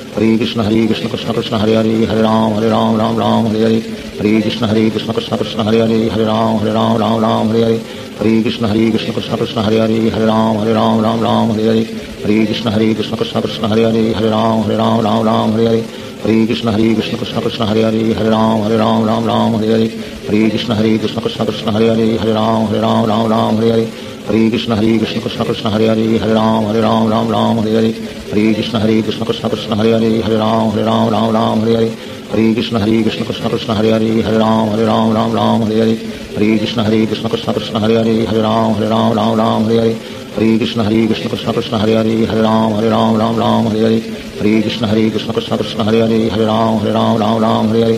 ہری کشن ہری کشن کشن کشن ہری ہری ہری رام ہری رام رام رام ہری ہری ہری کشن ہری کشن کشن کشن ہری ہری ہری رام ہری رام رام رام ہری ہری ہری کشن ہری کشن کشن کشن ہری ہری ہری رام ہری رام رام رام ہری ہری ہری کشن ہری کشن کشن کشن ہری ہری ہری رام ہری رام رام رام ہری ہری ہری کشن ہری کشن کشن کشن ہری ہری ہری رام ہری رام رام رام ہری ہری ہری کشن ہری کشن کشن کشن ہری ہری ہری رام ہری رام رام رام ہری ہری ہری کشن ہری کشن کشن کشن ہری ہری ہری رام ہری رام رام رام ہری ہری ہری کشن ہری کشن کشن کشن ہری ہری ہری رام ہری رام رام رام ہری ہری ہری کشن ہری کشن کشن کشن ہری ہری ہری رام ہری رام رام رام ہری ہری ہری کشن ہری کشن کشن کشن ہری ہری ہری رام ہری رام رام رام ہری ہری ہری کشن ہری کشن کشن کشن ہری ہری ہری رام ہری رام رام رام ہری ہری ہری کشن ہری کشن کشن کشن ہری ہری ہری رام ہری رام رام رام ہری ہری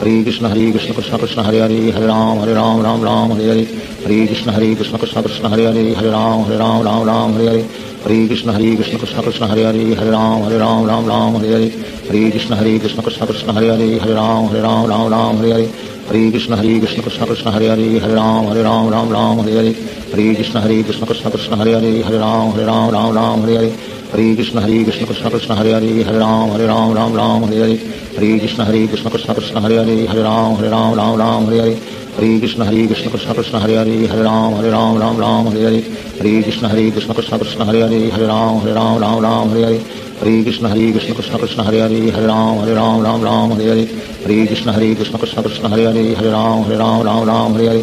ہری کشن ہری کشن کشن کشن ہری ہری ہری رام ہری رام رام رام ہری ہری ہری کشن ہری کشن کشن کشن ہری ہری ہری رام ہری رام رام رام ہری ہری ہری کشن ہری کشن کشن کشن ہری ہری ہری رام ہری رام رام رام ہری ہری ہری کشن ہری کشن کشن کشن ہری ہری ہری رام ہری رام رام رام ہری ہری ہری کشن ہری کشن کشن کشن ہری ہری ہری رام ہری رام رام رام ہری ہری ہری کشن ہری کشن کشن کشن ہری ہری ہری رام ہری رام رام رام ہری ہری ہری کشن ہری کشن کشن کشن ہری ہری ہری رام ہری رام رام رام ہری ہری ہری کشن ہری کشن کشن کشن ہری ہری ہری رام ہری رام رام رام ہری ہری ہری کشن ہری کشن کشن کشن ہری ہری ہری رام ہری رام رام رام ہری ہری ہری کشن ہری کشن کشن کشن ہری ہری ہری رام ہری رام رام رام ہری ہری ہری کشن ہری کشن کشن کشن ہری ہری ہری رام ہری رام رام رام ہری ہری ہری کشن ہری کشن کشن کشن ہری ہری ہری رام ہری رام رام رام ہری ہری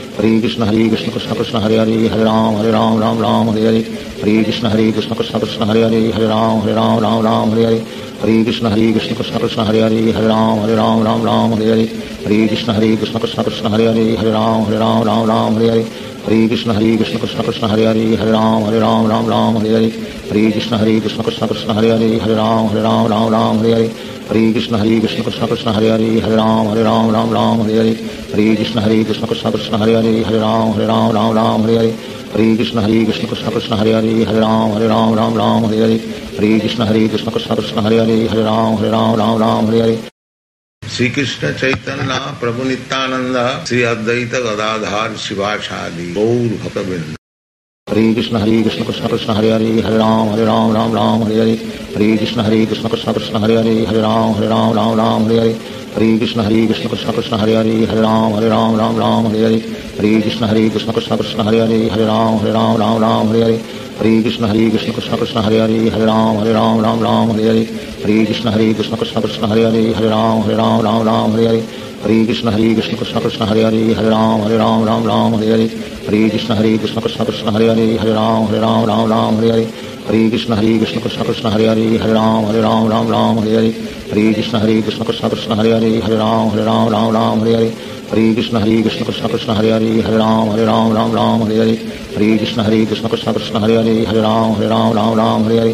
ہری کشن ہری کشن کشن کشن ہری ہری ہری رام ہری رام رام رام ہری ہری ہری کشن ہری کشن کشن کشن ہری ہری ہری رام ہری رام رام رام ہری ہری ہری کشن ہری کشن کشن کشن ہری ہری ہری رام ہری رام رام رام ہری ہری ہری کشن ہری کشن کشن کشن ہری ہری ہری رام ہری رام رام رام ہری ہری ہری کشن ہری کشن کشن کشن ہری ہری ہری رام ہری رام رام رام ہری ہری ہری کشن ہری کشن کشن کشن ہری ہری ہری رام ہری رام رام رام ہری ہری ہری کشن ہری کشن کشن کشن ہری ہری ہر رام ہر رام رام رام، ہری ہری۔ ہری کشن ہری کشن کشن کشن ہری ہری ہر رام ہر رام رام رام، ہری ہری۔ ہری کشن ہری کشن کشن کشن ہری ہری ہر رام ہر رام رام رام، ہری ہری۔ ہری کشن ہری کشن کشن کشن ہری ہری ہر رام ہر رام رام رام، ہری ہری۔ శ్రీకృష్ణ చైతన్య، ప్రభు నిత్యానంద، శ్రీ అద్వైత గదాధార్ శివాచారి గౌర్ భక్తబింద ہری کشن ہری کشن کشن کشن ہری ہری ہری رام ہری رام رام رام ہری ہری ہری کشن ہری کشن کشن کشن ہری ہری ہری رام ہری رام رام رام ہری ہری ہری کشن ہری کشن کشن کشن ہری ہری ہری رام ہری رام رام رام ہری ہری ہری کشن ہری کشن کشن کشن ہری ہری ہری رام ہری رام رام رام ہری ہری ہری کشن ہری کشن کشن کشن ہری ہری ہری رام ہری رام رام رام ہری ہری ہری کشن ہری کشن کشن کشن ہری ہری ہری رام ہری رام رام رام ہری ہری ہری کشن ہری کشن کشن کشن ہری ہری ہری رام ہری رام رام رام ہری ہری ہری کشن ہری کشن کشن کشن ہری ہری ہری رام ہری رام رام رام ہری ہری ہری کشن ہری کشن کشن کشن ہری ہری ہری رام ہری رام رام رام ہری ہری ہری کشن ہری کشن کشن کشن ہری ہری ہری رام ہری رام رام رام ہری ہری ہری کشن ہری کشن کشن کشن ہری ہری ہری رام ہری رام رام رام ہری ہری ہری کشن ہری کشن کشن کشن ہری ہری ہری رام ہری رام رام رام ہری ہری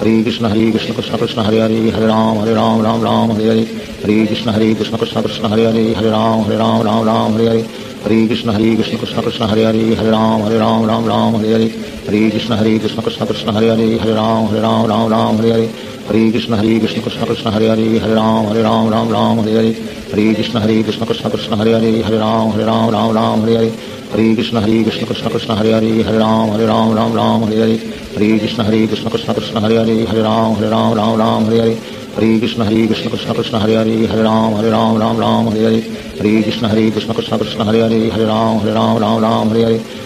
ہری کشن ہری کشن کشن کشن ہری ہری ہری رام ہری رام رام رام ہری ہری ہری کشن ہری کشن کشن کشن ہری ہری ہری رام ہری رام رام رام ہری ہری ہری کشن ہری کشن کشن کشن ہری ہری ہری رام ہری رام رام رام ہری ہری ہری کشن ہری کشن کشن کشن ہری ہری ہری رام ہری رام رام رام ہری ہری ہری کشن ہری کشن کشن کشن ہری ہری ہری رام ہری رام رام رام ہری ہری ہری کشن ہری کشن کشن کشن ہری ہری ہری رام ہری رام رام رام ہری ہری ہری کشن ہری کشن کشن کشن ہری ہری ہری رام ہری رام رام رام، ہری ہری۔ ہری کشن ہری کشن کشن کشن ہری ہری ہری رام ہری رام رام رام، ہری ہری۔ ہری کشن ہری کشن کشن کشن ہری ہری ہری رام ہری رام رام رام، ہری ہری۔ ہری کشن ہری کشن کشن کشن ہری ہری ہری رام ہری رام رام رام، ہری ہری۔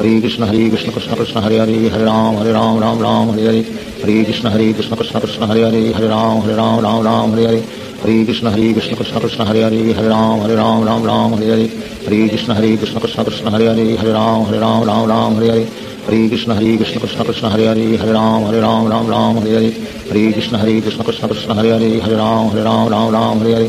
ہری کشن ہری کشن کشن کشن ہری ہری ہری رام ہری رام رام رام ہری ہری ہری کشن ہری کشن کشن کشن ہری ہری ہری رام ہری رام رام رام ہری ہری ہری کشن ہری کشن کشن کشن ہری ہری ہری رام ہری رام رام رام ہری ہری ہری کشن ہری کشن کشن کشن ہری ہری ہری رام ہری رام رام رام ہری ہری ہری کشن ہری کشن کشن کشن ہری ہری ہری رام ہری رام رام رام ہری ہری ہری کشن ہری کشن کشن کشن ہری ہری ہری رام ہری رام رام رام ہری ہری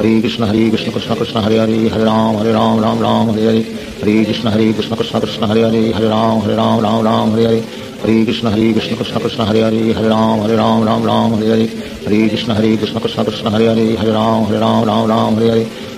ہری کشن ہری کشن کشن کشن ہری ہری ہری رام ہری رام رام رام ہری ہری ہری کشن ہری کشن کشن کشن ہری ہری ہری رام ہری رام رام رام ہری ہری ہری کشن ہری کشن کشن کشن ہری ہری ہری رام ہری رام رام رام ہری ہری ہری کشن ہری کشن کشن کشن ہری ہری ہری رام ہری رام رام رام ہری ہری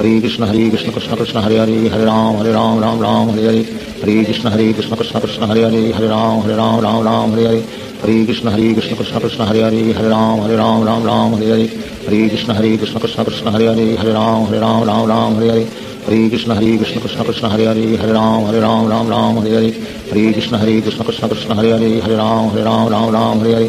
ہری کشن ہری کشن کشن کشن ہری ہری ہری رام ہری رام رام رام ہری ہری ہری کشن ہری کشن کشن کشن ہری ہری ہری رام ہری رام رام رام ہری ہری ہری کشن ہری کشن کشن کشن ہری ہری ہری رام ہری رام رام رام ہری ہری ہری کشن ہری کشن کشن کشن ہری ہری ہری رام ہری رام رام رام ہری ہری ہری کشن ہری کشن کشن کشن ہری ہری ہری رام ہری رام رام رام ہری ہری ہری کشن ہری کشن کشن کشن ہری ہری ہری رام ہری رام رام رام ہری ہری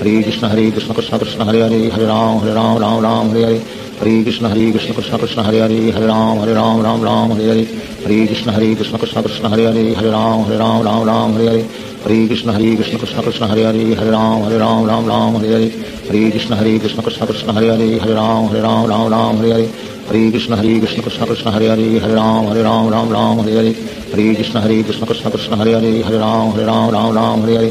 ہری کشن ہری کشن کشن کشن ہری ہری ہری رام ہری رام رام رام ہری ہری ہری کشن ہری کشن کشن کشن ہری ہری ہری رام ہری رام رام رام ہری ہری ہری کشن ہری کشن کشن کشن ہری ہری ہری رام ہری رام رام رام ہری ہری ہری کشن ہری کشن کشن کشن ہری ہری ہری رام ہری رام رام رام ہری ہری ہری کشن ہری کشن کشن کشن ہری ہری ہری رام ہری رام رام رام ہری ہری ہری کشن ہری کشن کشن کشن ہری ہری ہری رام ہری رام رام رام ہری ہری ہری کشن ہری کشن کشن کشن ہری ہری ہری رام ہری رام رام رام ہری ہری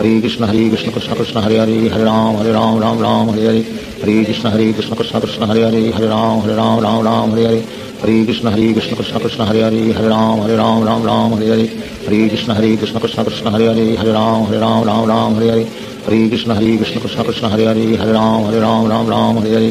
ہری کشن ہری کشن کشن کشن ہری ہری ہری رام ہری رام رام رام ہری ہری ہری کشن ہری کشن کشن کشن ہری ہری ہری رام ہری رام رام رام ہری ہری ہری کشن ہری کشن کشن کشن ہری ہری ہری رام ہری رام رام رام ہری ہری ہری کشن ہری کشن کشن کشن ہری ہری ہری رام ہری رام رام رام ہری ہری ہری کشن ہری کشن کشن کشن ہری ہری ہری رام ہری رام رام رام ہری ہری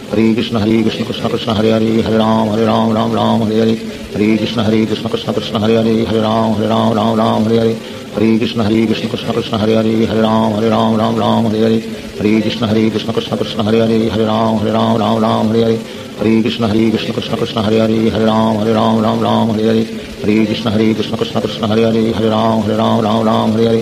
ہری کشن ہری کشن کشن کشن ہری ہری ہری رام ہری رام رام رام ہری ہری ہری کشن ہری کشن کشن کشن ہری ہری ہری رام ہری رام رام رام ہری ہری ہری کشن ہری کشن کشن کشن ہری ہری ہری رام ہری رام رام رام ہری ہری ہری کشن ہری کشن کشن کشن ہری ہری ہری رام ہری رام رام رام ہری ہری ہری کشن ہری کشن کشن کشن ہری ہری ہری رام ہری رام رام رام ہری ہری ہری کشن ہری کشن کشن کشن ہری ہری ہری رام ہری رام رام رام ہری ہری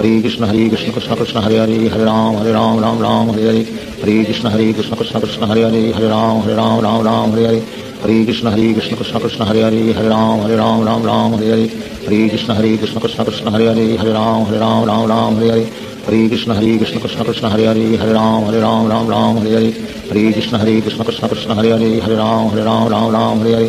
ہری کشن ہری کشن کشن کشن ہری ہری ہری رام ہری رام رام رام ہری ہری ہری کشن ہری کشن کشن کشن ہری ہری ہری رام ہری رام رام رام ہری ہری ہری کشن ہری کشن کشن کشن ہری ہری ہری رام ہری رام رام رام ہری ہری ہری کشن ہری کشن کشن کشن ہری ہری ہری رام ہری رام رام رام ہری ہری ہری کشن ہری کشن کشن کشن ہری ہری ہری رام ہری رام رام رام ہری ہری ہری کشن ہری کشن کشن کشن ہری ہری ہری رام ہری رام رام رام ہری ہری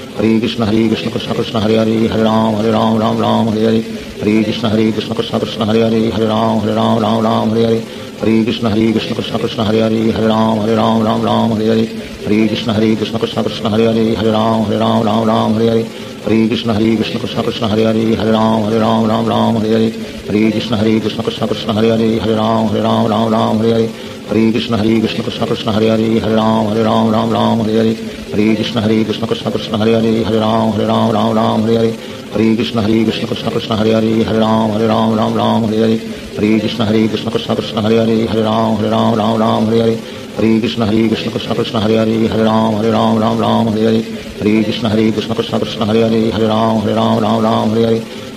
ہری کشن ہری کشن کشن کشن ہری ہری ہری رام ہری رام رام رام ہری ہری ہری کشن ہری کشن کشن کشن ہری ہری ہری رام ہری رام رام رام ہری ہری ہری کشن ہری کشن کشن کشن ہری ہری ہری رام ہری رام رام رام ہری ہری ہری کشن ہری کشن کشن کشن ہری ہری ہری رام ہری رام رام رام ہری ہری ہری کشن ہری کشن کشن کشن ہری ہری ہری رام ہری رام رام رام ہری ہری ہری کشن ہری کشن کشن کشن ہری ہری ہری رام ہری رام رام رام ہری ہری ہری کشن ہری کشن کشن کشن ہری ہری ہری رام ہری رام رام رام ہری ہری ہری کشن ہری کشن کشن کشن ہری ہری ہری رام ہری رام رام رام ہری ہری ہری کشن ہری کشن کشن کشن ہری ہری ہری رام ہری رام رام رام ہری ہری ہری کشن ہری کشن کشن کشن ہری ہری ہری رام ہری رام رام رام ہری ہری ہری کشن ہری کشن کشن کشن ہری ہری ہری رام ہری رام رام رام ہری ہری ہری کشن ہری کشن کشن کشن ہری ہری ہری رام ہری رام رام رام ہری ہری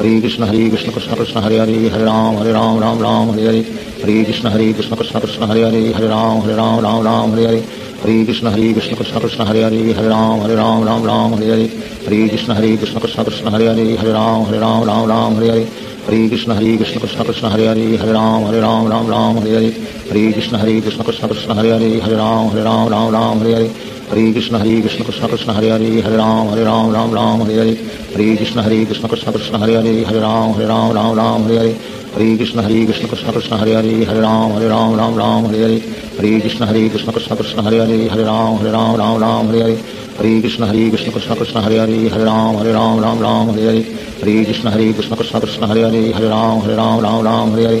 ہری کشن ہری کشن کشن کشن ہری ہری ہری رام ہری رام رام رام ہری ہری ہری کشن ہری کشن کشن کشن ہری ہری ہری رام ہری رام رام رام ہری ہری ہری کشن ہری کشن کشن کشن ہری ہری ہری رام ہری رام رام رام ہری ہری ہری کشن ہری کشن کشن کشن ہری ہری ہری رام ہری رام رام رام ہری ہری ہری کشن ہری کشن کشن کشن ہری ہری ہری رام ہری رام رام رام ہری ہری ہری کشن ہری کشن کشن کشن ہری ہری ہری رام ہری رام رام رام ہری ہری ہری کشن ہری کشن کشن کشن ہری ہری ہری رام ہری رام رام رام ہری ہری ہری کشن ہری کشن کشن کشن ہری ہری ہری رام ہری رام رام رام ہری ہری ہری کشن ہری کشن کشن کشن ہری ہری ہری رام ہری رام رام رام ہری ہری ہری کشن ہری کشن کشن کشن ہری ہری ہری رام ہری رام رام رام ہری ہری ہری کشن ہری کشن کشن کشن ہری ہری ہری رام ہری رام رام رام ہری ہری ہری کشن ہری کشن کشن کشن ہری ہری ہری رام ہری رام رام رام ہری ہری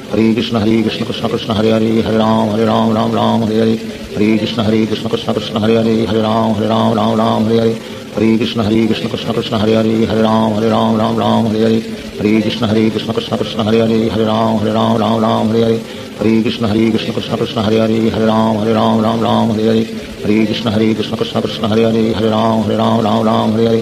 ہری کشن ہری کشن کشن کشن ہری ہری ہری رام ہری رام رام رام ہری ہری ہری کشن ہری کشن کشن کشن ہری ہری ہری رام ہری رام رام رام ہری ہری ہری کشن ہری کشن کشن کشن ہری ہری ہری رام ہری رام رام رام ہری ہری ہری کشن ہری کشن کشن کشن ہری ہری ہری رام ہری رام رام رام ہری ہری ہری کشن ہری کشن کشن کشن ہری ہری ہری رام ہری رام رام رام ہری ہری ہری کشن ہری کشن کشن کشن ہری ہری ہری رام ہری رام رام رام ہری ہری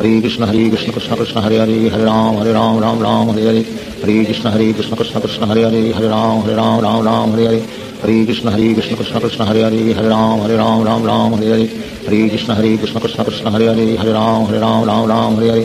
ہری کشن ہری کشن کشن کشن ہری ہری ہری رام ہری رام رام رام ہری ہری ہری کشن ہری کشن کشن کشن ہری ہری ہری رام ہری رام رام رام ہری ہری ہری کشن ہری کشن کشن کشن ہری ہری ہری رام ہری رام رام رام ہری ہری ہری کشن ہری کشن کشن کشن ہری ہری ہری رام ہری رام رام رام ہری ہری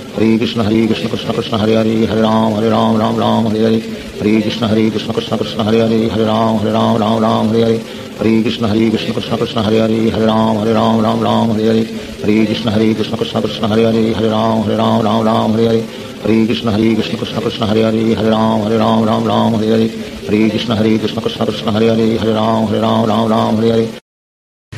ہری کشن ہری کشن کشن کشن ہری ہری ہری رام ہری رام رام رام ہری ہری ہری کشن ہری کشن کشن کشن ہری ہری ہری رام ہری رام رام رام ہری ہری ہری کشن ہری کشن کشن کشن ہری ہری ہری رام ہری رام رام رام ہری ہری ہری کشن ہری کشن کشن کشن ہری ہری ہری رام ہری رام رام رام ہری ہری ہری کشن ہری کشن کشن کشن ہری ہری ہری رام ہری رام رام رام ہری ہری ہری کشن ہری کشن کشن کشن ہری ہری ہری رام ہری رام رام رام ہری ہری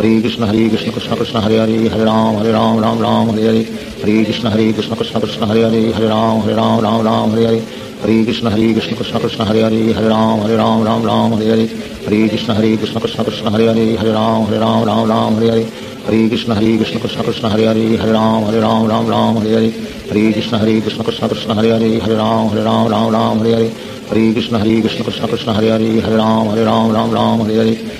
ہری ہری کشن ہری کشن کشن کشن ہری ہری ہری رام ہری رام رام رام ہری ہری ہری کشن ہری کشن کشن کشن ہری ہری ہری رام ہری رام رام رام ہری ہری ہری کشن ہری کشن کشن کشن ہری ہری ہری رام ہری رام رام رام ہری ہری ہری کشن ہری کشن کشن کشن ہری ہری ہری رام ہری رام رام رام ہری ہری ہری کشن ہری کشن کشن کشن ہری ہری ہری رام ہری رام رام رام ہری ہری ہری کشن ہری کشن کشن کشن ہری ہری ہری رام ہری رام رام رام ہری ہری ہری کشن ہری کشن کشن کشن ہری ہری ہری رام ہری رام رام رام ہری ہری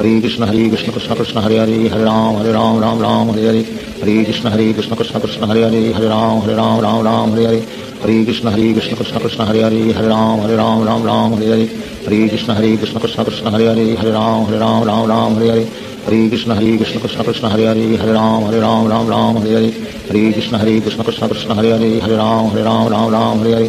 ہری کشن ہری کشن کشن کشن ہری ہری ہری رام ہری رام رام رام ہری ہری ہری کشن ہری کشن کشن کشن ہری ہری ہری رام ہری رام رام رام ہری ہری ہری کشن ہری کشن کشن کشن ہری ہری ہری رام ہری رام رام رام ہری ہری ہری کشن ہری کشن کشن کشن ہری ہری ہری رام ہری رام رام رام ہری ہری ہری کشن ہری کشن کشن کشن ہری ہری ہری رام ہری رام رام رام ہری ہری ہری کشن ہری کشن کشن کشن ہری ہری ہری رام ہری رام رام رام ہری ہری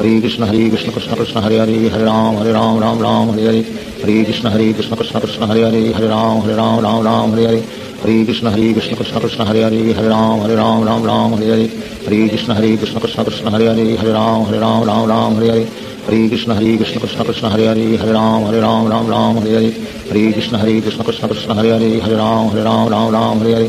ہری کشن ہری کشن کشن کشن ہری ہری ہری رام ہری رام رام رام ہری ہری ہری کشن ہری کشن کشن کشن ہری ہری ہری رام ہری رام رام رام ہری ہری ہری کشن ہری کشن کشن کشن ہری ہری ہری رام ہری رام رام رام ہری ہری ہری کشن ہری کشن کشن کشن ہری ہری ہری رام ہری رام رام رام ہری ہری ہری کشن ہری کشن کشن کشن ہری ہری ہری رام ہری رام رام رام ہری ہری ہری کشن ہری کشن کشن کشن ہری ہری ہری رام ہری رام رام رام ہری ہری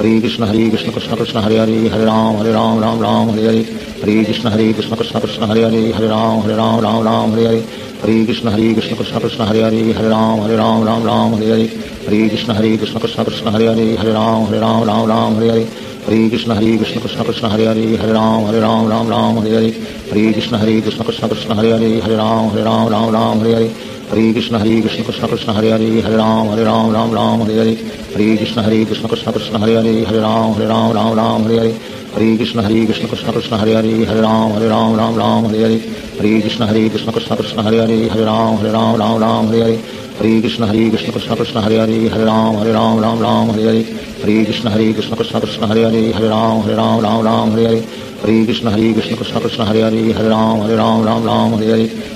ہری کشن ہری کشن کشن کشن ہری ہری ہری رام ہری رام رام رام ہری ہری ہری کشن ہری کشن کشن کشن ہری ہری ہری رام ہری رام رام رام ہری ہری ہری کشن ہری کشن کشن کشن ہری ہری ہری رام ہری رام رام رام ہری ہری ہری کشن ہری کشن کشن کشن ہری ہری ہری رام ہری رام رام رام ہری ہری ہری کشن ہری کشن کشن کشن ہری ہری ہری رام ہری رام رام رام ہری ہری ہری کشن ہری کشن کشن کشن ہری ہری ہری رام ہری رام رام رام ہری ہری ہری کشن ہری کشن کشن کشن ہری ہری ہری رام ہری رام رام رام ہری ہری ہری کشن ہری کشن کشن کشن ہری ہری ہری رام ہری رام رام رام ہری ہری ہری کشن ہری کشن کشن کشن ہری ہری ہری رام ہری رام رام رام ہری ہری ہری کشن ہری کشن کشن کشن ہری ہری ہری رام ہری رام رام رام ہری ہری ہری کشن ہری کشن کشن کشن ہری ہری ہری رام ہری رام رام رام ہری ہری ہری کشن ہری کشن کشن کشن ہری ہری ہری رام ہری رام رام رام ہری ہری ہری کشن ہری کشن کشن کشن ہری ہری ہری رام ہری رام رام رام ہری ہری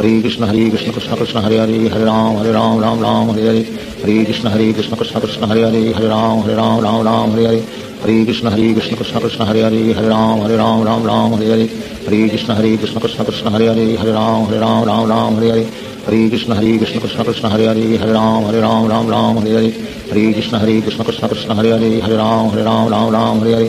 ہری کشن ہری کشن کشن کشن ہری ہری ہری رام ہری رام رام رام ہری ہری ہری کشن ہری کشن کشن کشن ہری ہری ہری رام ہری رام رام رام ہری ہری ہری کشن ہری کشن کشن کشن ہری ہری ہری رام ہری رام رام رام ہری ہری ہری کشن ہری کشن کشن کشن ہری ہری ہری رام ہری رام رام رام ہری ہری ہری کشن ہری کشن کشن کشن ہری ہری ہری رام ہری رام رام رام ہری ہری ہری کشن ہری کشن کشن کشن ہری ہری ہری رام ہری رام رام رام ہری ہری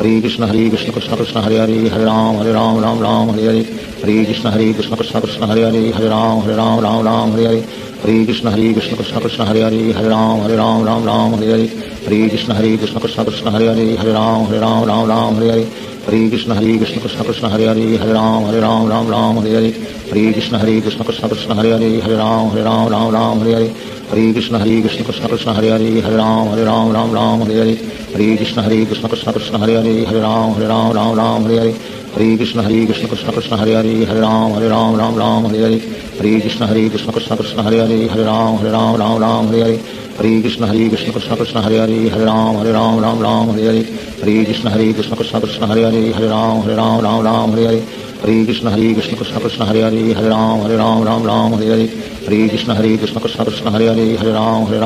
ہری کشن ہری کشن کشن کشن ہری ہری ہری رام ہری رام رام رام ہری ہری ہری کشن ہری کشن کشن کشن ہری ہری ہری رام ہری رام رام رام ہری ہری ہری کشن ہری کشن کشن کشن ہری ہری ہری رام ہری رام رام رام ہری ہری ہری کشن ہری کشن کشن کشن ہری ہری ہری رام ہری رام رام رام ہری ہری ہری کشن ہری کشن کشن کشن ہری ہری ہری رام ہری رام رام رام ہری ہری ہری کشن ہری کشن کشن کشن ہری ہری ہری رام ہری رام رام رام ہری ہری ہری کشن ہری کشن کشن کشن ہری ہری ہری رام ہری رام رام رام ہری ہری ہری کشن ہری کشن کشن کشن ہری ہری ہری رام ہری رام رام رام ہری ہری ہری کشن ہری کشن کشن کشن ہری ہری ہری رام ہری رام رام رام ہری ہری ہری کشن ہری کشن کشن کشن ہری ہری ہری رام ہری رام رام رام ہری ہری ہری کشن ہری کشن کشن کشن ہری ہری ہری رام ہری رام رام رام ہری ہری ہری کشن ہری کشن کشن کشن ہری ہری ہری رام ہری رام رام رام ہری ہری ہری کشن ہری کشن کشن کشن ہری ہری ہر رام ہر رام رام رام ہری ہری ہری کشن رام ریشت گدا شاد ہری کرام ہری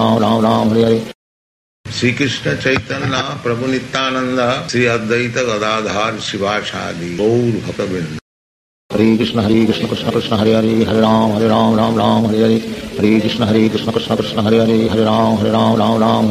رام ہر رام رام رام ہری کرام ہری رام رام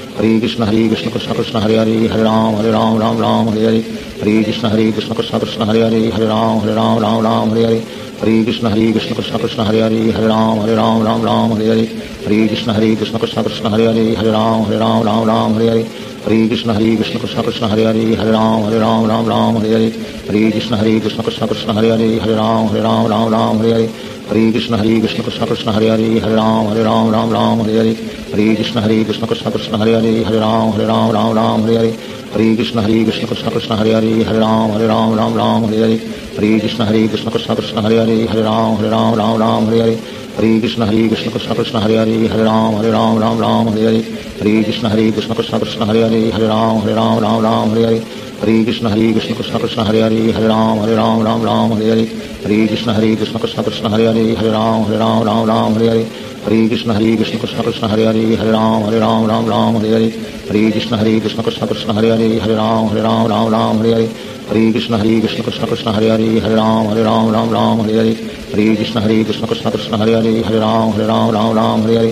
ہری کشن ہری کشن کشن کشن ہری ہری ہر رام ہر رام رام رام ہری ہری ہری کشن ہری کشن کشن کشن ہری ہری ہر رام ہر رام رام رام ہری ہری ہری کشن ہری کشن کشن کشن ہری ہری ہر رام ہر رام رام رام ہری ہری ہری کشن ہری کشن کشن کشن ہری ہری ہر رام ہر رام رام رام ہری ہری ہری کشن ہری کشن کشن کشن ہری ہری ہر رام ہر رام رام رام ہری ہری ہری کشن ہری کشن کشن کشن ہری ہری ہر رام ہر رام رام رام ہری ہری ہری کشن ہری کشن کشن کشن ہری ہری ہر رام ہر رام رام رام ہری ہری ہری کشن ہری کشن کشن کشن ہری ہری ہر رام ہر رام رام رام ہری ہری ہری کشن ہری کشن کشن کشن ہری ہری ہر رام ہر رام رام رام ہری ہری ہری کشن ہری کشن کشن کشن ہری ہری ہر رام ہر رام رام رام ہری ہری ہری کشن ہری کشن کشن کشن ہری ہری ہر رام ہر رام رام رام ہری ہری ہری کشن ہری کشن کشن کشن ہری ہری ہر رام ہر رام رام رام ہری ہری ہری کشن ہری کشن کشن کشن ہری ہری ہر رام ہر رام رام رام ہری ہری ہری کشن ہری کشن کشن کشن ہری ہری ہر رام ہر رام رام رام ہری ہری ہری کشن ہری کشن کشن کشن ہری ہری ہر رام ہر رام رام رام ہری ہری ہری کشن ہری کشن کشن کشن ہری ہری ہر رام ہر رام رام رام ہری ہری ہری کشن ہری کشن کشن کشن ہری ہری ہر رام ہر رام رام رام ہری ہری ہری کشن ہری کشن کشن کشن ہری ہری ہر رام ہر رام رام رام ہری ہری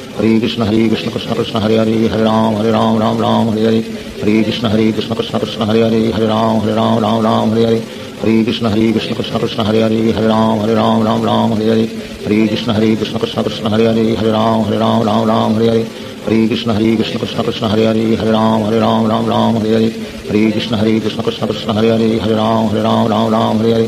ہری کشن ہری کشن کشن کشن ہری ہری ہر رام ہر رام رام رام ہری ہری ہری کشن ہری کشن کشن کشن ہری ہری ہر رام ہر رام رام رام ہری ہری ہری کشن ہری کشن کشن کشن ہری ہری ہر رام ہر رام رام رام ہری ہری ہری کشن ہری کشن کشن کشن ہری ہری ہر رام ہر رام رام رام ہری ہری ہری کشن ہری کشن کشن کشن ہری ہری ہر رام ہر رام رام رام ہری ہری ہری کشن ہری کشن کشن کشن ہری ہری ہر رام ہر رام رام رام ہری ہری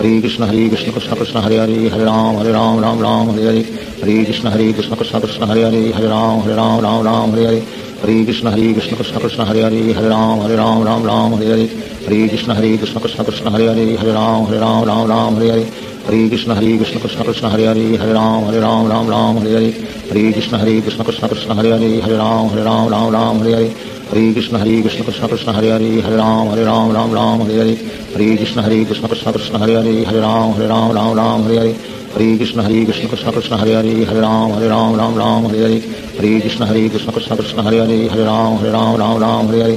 ہری کشن ہری کشن کشن کشن، ہری ہری ہر رام ہر رام رام رام، ہری ہری۔ ہری کشن ہری کشن کشن کشن، ہری ہری ہر رام ہر رام رام رام، ہری ہری۔ ہری کشن ہری کشن کشن کشن، ہری ہری ہر رام ہر رام رام رام، ہری ہری۔ ہری کشن ہری کشن کشن کشن، ہری ہری ہر رام ہر رام رام رام، ہری ہری۔ ہری کشن ہری کشن کشن کشن ہری ہری ہر رام ہر رام رام رام ہری ہری ہری کشن ہری کشن کشن کشن ہری ہری ہر رام ہر رام رام رام ہری ہری ہری کشن ہری کشن کشن کشن ہری ہری ہر رام ہر رام رام رام ہری ہری ہری کشن ہری کشن کشن کشن ہری ہری ہر رام ہر رام رام رام ہری ہری ہری کشن ہری کشن کشن کشن ہری ہری ہر رام ہر رام رام رام ہری ہری ہری کشن ہری کشن کشن کشن ہری ہری ہر رام ہر رام رام رام ہری ہری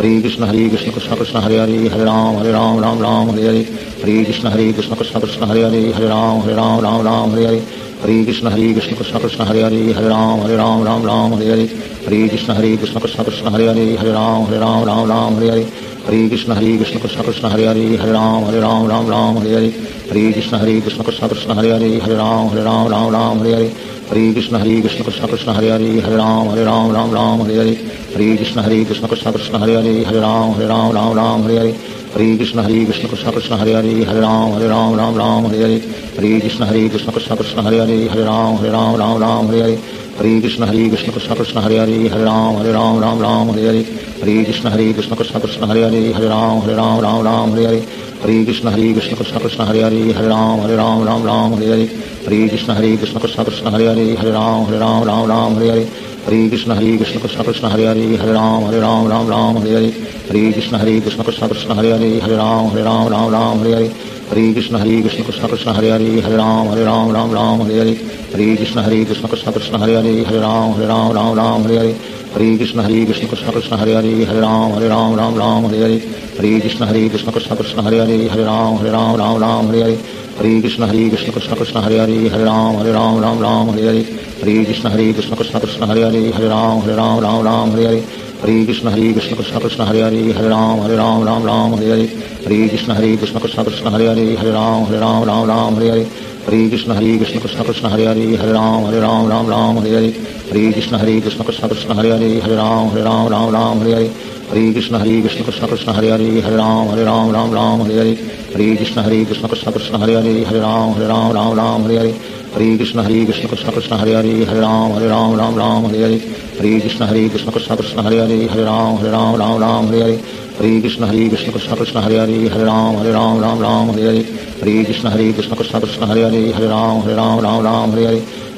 ہری ہری کشن ہری کشن کشن کشن ہری ہری ہری رام ہری رام رام رام ہری ہری ہری کشن ہری کشن کشن کشن ہری ہری ہری رام ہری رام رام رام ہری ہری ہری کشن ہری کشن کشن کشن ہری ہری ہری رام ہری رام رام رام ہری ہری ہری کشن ہری کشن کشن کشن ہری ہری ہری رام ہری رام رام رام ہری ہری ہری کشن ہری کشن کشن کشن ہری ہری ہری رام ہری رام رام رام ہری ہری ہری کشن ہری کشن کشن کشن ہری ہری ہری رام ہری رام رام رام ہری ہری ہری کشن ہری کشن کشن کشن ہری ہری ہری رام ہری رام رام رام ہری ہری ہری کشن ہری کشن کشن کشن ہری ہری ہری رام ہری رام رام رام ہری ہری ہری کشن ہری کشن کشن کشن ہری ہری ہری رام ہری رام رام رام ہری ہری ہری کشن ہری کشن کشن کشن ہری ہری ہری رام ہری رام رام رام ہری ہری ہری کشن ہری کشن کشن کشن ہری ہری ہری رام ہری رام رام رام ہری ہری ہری کشن ہری کشن کشن کشن ہری ہری ہری رام ہری رام رام رام ہری ہری ہری کشن ہری کشن کشن کشن ہری ہری ہری رام ہری رام رام رام ہری ہری ہری کشن ہری کشن کشن کشن ہری ہری ہری رام ہری رام رام رام ہری ہری ہری کشن ہری کشن کشن کشن ہری ہری ہری رام ہری رام رام رام ہری ہری ہری کشن ہری کشن کشن کشن ہری ہری ہری رام ہری رام رام رام ہری ہری ہری کشن ہری کشن کشن کشن ہری ہری ہری رام ہری رام رام رام ہری ہری ہری کشن ہری کشن کشن کشن ہری ہری ہری رام ہری رام رام رام ہری ہری ہری کشن ہری کشن کشن کشن ہری ہری ہری رام ہری رام رام رام ہری ہری ہری کشن ہری کشن کشن کشن ہری ہری ہری رام ہری رام رام رام ہری ہری ہری کشن ہری کشن کشن کشن ہری ہری ہری رام ہری رام رام رام ہری ہری ہری کشن ہری کشن کشن کشن ہری ہری ہری رام ہری رام رام رام ہری ہری ہری کشن ہری کشن کشن کشن ہری ہری ہری رام ہری رام رام رام ہری ہری ہری کشن ہری کشن کشن کشن ہری ہری ہری رام ہری رام رام رام ہری ہری ہری کشن ہری کشن کشن کشن ہری ہری ہری رام ہری رام رام رام ہری ہری ہری کشن ہری کشن کشن کشن ہری ہری ہری رام ہری رام رام رام ہری ہری ہری کشن ہری کشن کشن کشن ہری ہری ہری رام ہری رام رام رام ہری ہری ہری کشن ہری کشن کشن کشن ہری ہری ہری رام ہری رام رام رام ہری ہری ہری کشن ہری کشن کشن کشن ہری ہری ہری رام ہری رام رام رام ہری ہری ہری کشن ہری کشن کشن کشن ہری ہری ہری رام ہری رام رام رام ہری ہری ہری کشن ہری کشن کشن کشن ہری ہری ہری رام ہری رام رام رام ہری ہری ہری کشن ہری کشن کشن کشن ہری ہری ہری رام ہری رام رام رام ہری ہری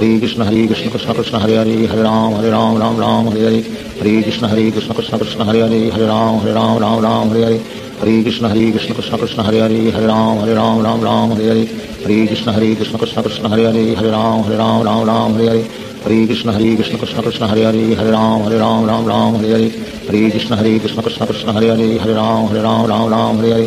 ہری کشن ہری کشن کشن کشن ہری ہری ہری رام ہری رام رام رام ہری ہری ہری کشن ہری کشن کشن کشن ہری ہری ہری رام ہری رام رام رام ہری ہری ہری کشن ہری کشن کشن کشن ہری ہری ہری رام ہری رام رام رام ہری ہری ہری کشن ہری کشن کشن کشن ہری ہری ہری رام ہری رام رام رام ہری ہری ہری کشن ہری کشن کشن کشن ہری ہری ہری رام ہری رام رام رام ہری ہری ہری کشن ہری کشن کشن کشن ہری ہری ہری رام ہری رام رام رام ہری ہری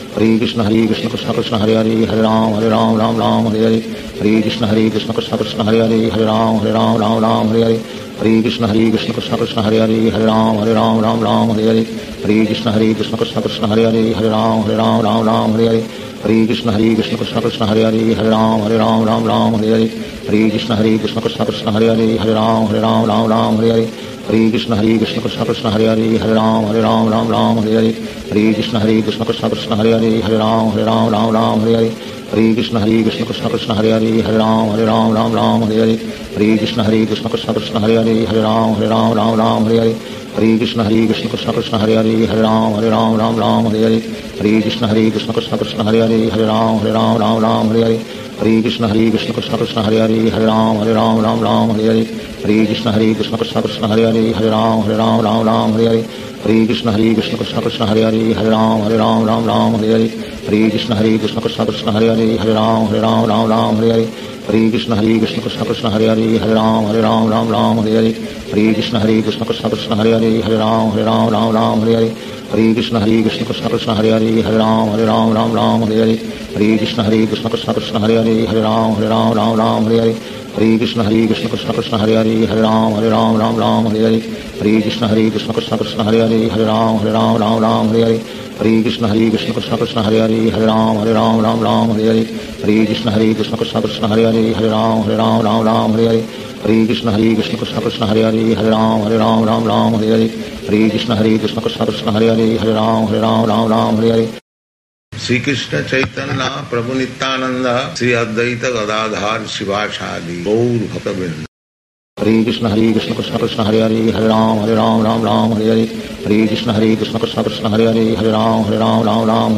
ہری کشن ہری کشن کشن کشن ہری ہری ہری رام ہری رام رام رام ہری ہری ہری کشن ہری کشن کشن کشن ہری ہری ہری رام ہری رام رام رام ہری ہری ہری کشن ہری کشن کشن کشن ہری ہری ہری رام ہری رام رام رام ہری ہری ہری کشن ہری کشن کشن کشن ہری ہری ہری رام ہری رام رام رام ہری ہری ہری کشن ہری کشن کشن کشن ہری ہری ہری رام ہری رام رام رام ہری ہری ہری کشن ہری کشن کشن کشن ہری ہری ہری رام ہری رام رام رام ہری ہری ہری کشن ہری کشن کشن کشن ہری ہری ہری رام ہری رام رام رام ہری ہری ہری کشن ہری کشن کشن کشن ہری ہری ہری رام ہری رام رام رام ہری ہری ہری کشن ہری کشن کشن کشن ہری ہری ہری رام ہری رام رام رام ہری ہری ہری کشن ہری کشن کشن کشن ہری ہری ہری رام ہری رام رام رام ہری ہری ہری کشن ہری کشن کشن کشن ہری ہری ہری رام ہری رام رام رام ہری ہری ہری کشن ہری کشن کشن کشن ہری ہری ہری رام ہری رام رام رام ہری ہری ہری کشن ہری کشن کشن کشن ہری ہری ہری رام ہری رام رام رام ہری ہری ہری کشن ہری کشن کشن کشن ہری ہری ہری رام ہری رام رام رام ہری ہری ہری کشن ہری کشن کشن کشن ہری ہری ہری رام ہری رام رام رام ہری ہری ہری کشن ہری کشن کشن کشن ہری ہری ہری رام ہری رام رام رام ہری ہری ہری کشن ہری کشن کشن کشن ہری ہری ہری رام ہری رام رام رام ہری ہری ہری کشن ہری کشن کشن کشن ہری ہری ہری رام ہری رام رام رام ہری ہری ہری کشن ہری کشن کشن کشن ہری ہری ہری رام ہری رام رام رام ہری ہری ہری کشن ہری کشن کشن کشن ہری ہری ہری رام ہری رام رام رام ہری ہری ہری کشن ہری کشن کشن کشن ہری ہری ہری رام ہری رام رام رام ہری ہری ہری کشن ہری کشن کشن کشن ہری ہری ہری رام ہری رام رام رام ہری ہری ہری کشن ہری کشن کشن کشن ہری ہری ہری رام ہری رام رام رام ہری ہری ہری کشن ہری کشن کشن کشن ہری ہری ہری رام ہری رام رام رام ہری ہری ہری کشن ہری کشن کشن کشن ہری ہری ہر رام ہر رام رام رام ہری ہری ہری کشن ہری کشن کشن کشن ہری ہری ہر رام ہری رام رام رام ہری ہری کرام ہری رام رام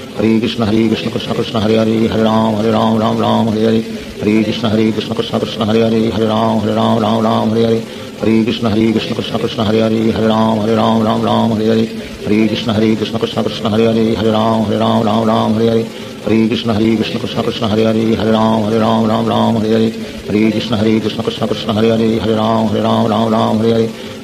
ہری کشن ہری کشن کشن کشن ہری ہری ہر رام ہر رام رام رام ہری ہری ہری کشن ہری کشن کشن کشن ہری ہری ہر رام ہر رام رام رام ہری ہری ہری کشن ہری کشن کشن کشن ہری ہری ہر رام ہر رام رام رام ہری ہری ہری کشن ہری کشن کشن کشن ہری ہری ہر رام ہر رام رام رام ہری ہری ہری کشن ہری کشن کشن کشن ہری ہری ہر رام ہر رام رام رام ہری ہری ہری کشن ہری کشن کشن کشن ہری ہری ہر رام ہر رام رام رام ہری ہری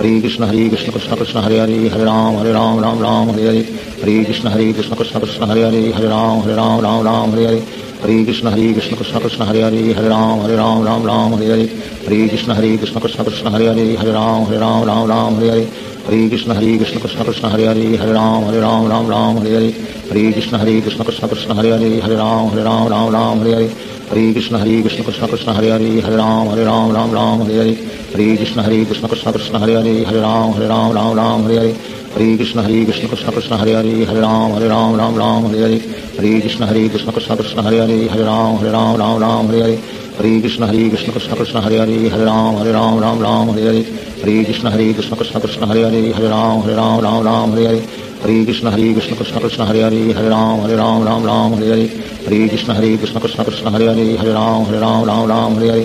ہری کشن ہری کشن کشن کشن ہری ہری ہر رام ہر رام رام رام ہری ہری ہری کشن ہری کشن کشن کشن ہری ہری ہر رام ہر رام رام رام ہری ہری ہری کشن ہری کشن کشن کشن ہری ہری ہر رام ہر رام رام رام ہری ہری ہری کشن ہری کشن کشن کشن ہری ہری ہر رام ہر رام رام رام ہری ہری ہری کشن ہری کشن کشن کشن ہری ہری ہر رام ہر رام رام رام ہری ہری ہری کشن ہری کشن کشن کشن ہری ہری ہر رام ہر رام رام رام ہری ہری ہری کشن ہری کشن کشن کشن ہری ہری ہر رام ہر رام رام رام ہری ہری ہری کشن ہری کشن کشن کشن ہری ہری ہر رام ہر رام رام رام ہری ہری ہری کشن ہری کشن کشن کشن ہری ہری ہر رام ہر رام رام رام ہری ہری ہری کشن ہری کشن کشن کشن ہری ہری ہر رام ہر رام رام رام ہری ہری ہری کشن ہری کشن کشن کشن ہری ہری ہر رام ہر رام رام رام ہری ہری ہری کشن ہری کشن کشن کشن ہری ہری ہر رام ہر رام رام رام ہری ہری ہری کشن ہری کشن کشن کشن ہری ہری ہر رام ہر رام رام رام ہری ہری ہری کشن ہری کشن کشن کشن ہری ہری ہر رام ہر رام رام رام ہری ہری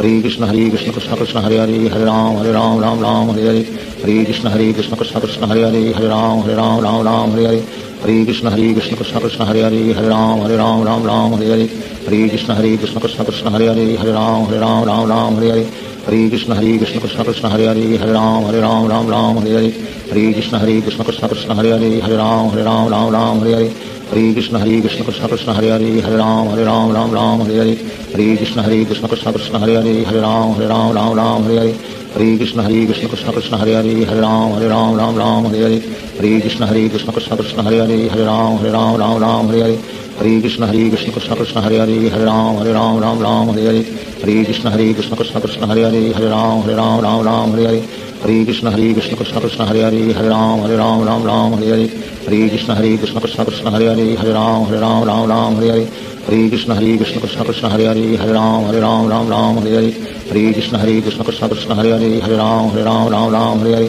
ہری کشن ہری کشن کشن کشن ہری ہری ہری رام ہری رام رام رام ہری ہری ہری کشن ہری کشن کشن کشن ہری ہری ہری رام ہری رام رام رام ہری ہری ہری کشن ہری کشن کشن کشن ہری ہری ہری رام ہری رام رام رام ہری ہری ہری کشن ہری کشن کشن کشن ہری ہری ہری رام ہری رام رام رام ہری ہری ہری کشن ہری کشن کشن کشن ہری ہری ہری رام ہری رام رام رام ہری ہری ہری کشن ہری کشن کشن کشن ہری ہری ہری رام ہری رام رام رام ہری ہری ہری کشن ہری کشن کشن کشن ہری ہری ہری رام ہری رام رام رام ہری ہری ہری کشن ہری کشن کشن کشن ہری ہری ہری رام ہری رام رام رام ہری ہری ہری کشن ہری کشن کشن کشن ہری ہری ہری رام ہری رام رام رام ہری ہری ہری کشن ہری کشن کشن کشن ہری ہری ہری رام ہری رام رام رام ہری ہری ہری کشن ہری کشن کشن کشن ہری ہری ہری رام ہری رام رام رام ہری ہری ہری کشن ہری کشن کشن کشن ہری ہری ہری رام ہری رام رام رام ہری ہری ہری کشن ہری کشن کشن کشن، ہری ہری ہر رام ہر رام رام رام، ہری ہری۔ ہری کشن ہری کشن کشن کشن، ہری ہری ہر رام ہر رام رام رام، ہری ہری۔ ہری کشن ہری کشن کشن کشن، ہری ہری ہر رام ہر رام رام رام، ہری ہری۔ ہری کشن ہری کشن کشن کشن، ہری ہری ہر رام ہر رام رام رام، ہری ہری۔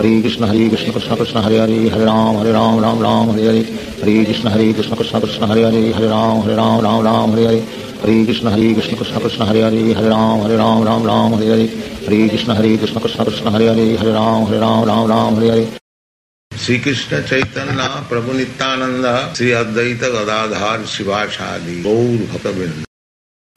ہری کشن ہری کشن کشن کشن ہری ہری ہر رام ہر رام رام رام ہری ہری ہری کشن ہری کشن کشن کشن ہری ہری ہر رام ہر رام رام رام ہری ہری ہری کشن ہری کشن کشن کشن ہری ہری ہر رام ہر رام رام رام ہری ہری ہری کشن ہری کشن کشن کشن ہری ہری ہر رام ہر رام رام رام ہری ہری శ్రీకృష్ణ చైతన్య ప్రభు నిత్యానంద శ్రీ అద్వైత గదాధార్ శివాచారి గౌర్ భక్తబింద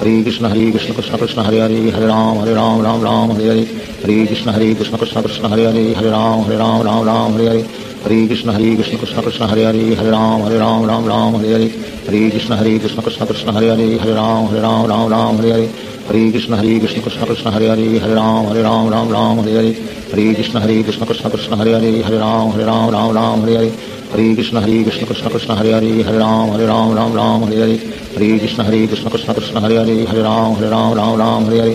ہری کشن ہری کشن کشن کشن ہری ہری ہری رام ہری رام رام رام ہری ہری ہری کشن ہری کشن کشن کشن ہری ہری ہری رام ہری رام رام رام ہری ہری ہری کشن ہری کشن کشن کشن ہری ہری ہری رام ہری رام رام رام ہری ہری ہری کشن ہری کشن کشن کشن ہری ہری ہری رام ہری رام رام رام ہری ہری ہری کشن ہری کشن کشن کشن ہری ہری ہری رام ہری رام رام رام ہری ہری ہری کشن ہری کشن کشن کشن ہری ہری ہری رام ہری رام رام رام ہری ہری ہری کشن ہری کشن کشن کشن ہری ہری ہری رام ہری رام رام رام ہری ہری ہری کشن ہری کشن کشن کشن ہری ہری ہری رام ہری رام رام رام ہری ہری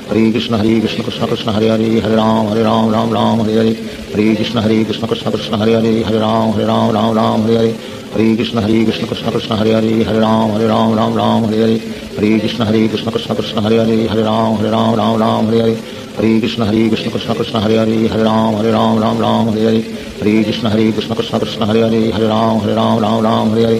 ہری کشن ہری کشن کشن کشن ہری ہری ہر رام ہر رام رام رام ہری ہری ہری کشن ہری کشن کشن کشن ہری ہری ہر رام ہر رام رام رام ہری ہری ہری کشن ہری کشن کشن کشن ہری ہری ہر رام ہر رام رام رام ہری ہری ہری کشن ہری کشن کشن کشن ہری ہری ہر رام ہر رام رام رام ہری ہری ہری کشن ہری کشن کشن کشن ہری ہری ہر رام ہر رام رام رام ہری ہری ہری کشن ہری کشن کشن کشن ہری ہری ہر رام ہر رام رام رام ہری ہری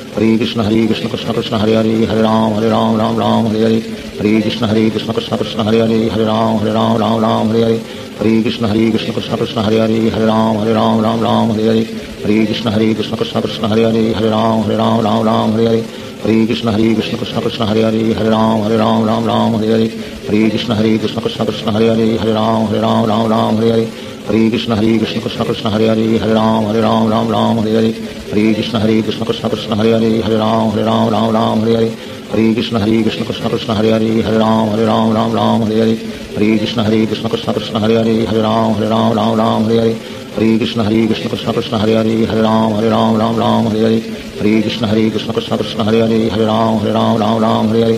ہری کشن ہری کشن کشن کشن ہری ہری ہر رام ہر رام رام رام ہری ہری ہری کشن ہری کشن کشن کشن ہری ہری ہر رام ہر رام رام رام ہری ہری ہری کشن ہری کشن کشن کشن ہری ہری ہر رام ہر رام رام رام ہری ہری ہری کشن ہری کشن کشن کشن ہری ہری ہر رام ہر رام رام رام ہری ہری ہری کشن ہری کشن کشن کشن ہری ہری ہر رام ہر رام رام رام ہری ہری ہری کشن ہری کشن کشن کشن ہری ہری ہر رام ہر رام رام رام ہری ہری ہری کشن ہری کشن کشن کشن ہری ہری ہر رام ہر رام رام رام ہری ہری ہری کشن ہری کشن کشن کشن ہری ہری ہر رام ہر رام رام رام ہری ہری ہری کشن ہری کشن کشن کشن ہری ہری ہر رام ہر رام رام رام ہری ہری ہری کشن ہری کشن کشن کشن ہری ہری ہر رام ہر رام رام رام ہری ہری ہری کشن ہری کشن کشن کشن ہری ہری ہر رام ہر رام رام رام ہری ہری ہری کشن ہری کشن کشن کشن ہری ہری ہر رام ہر رام رام رام ہری ہری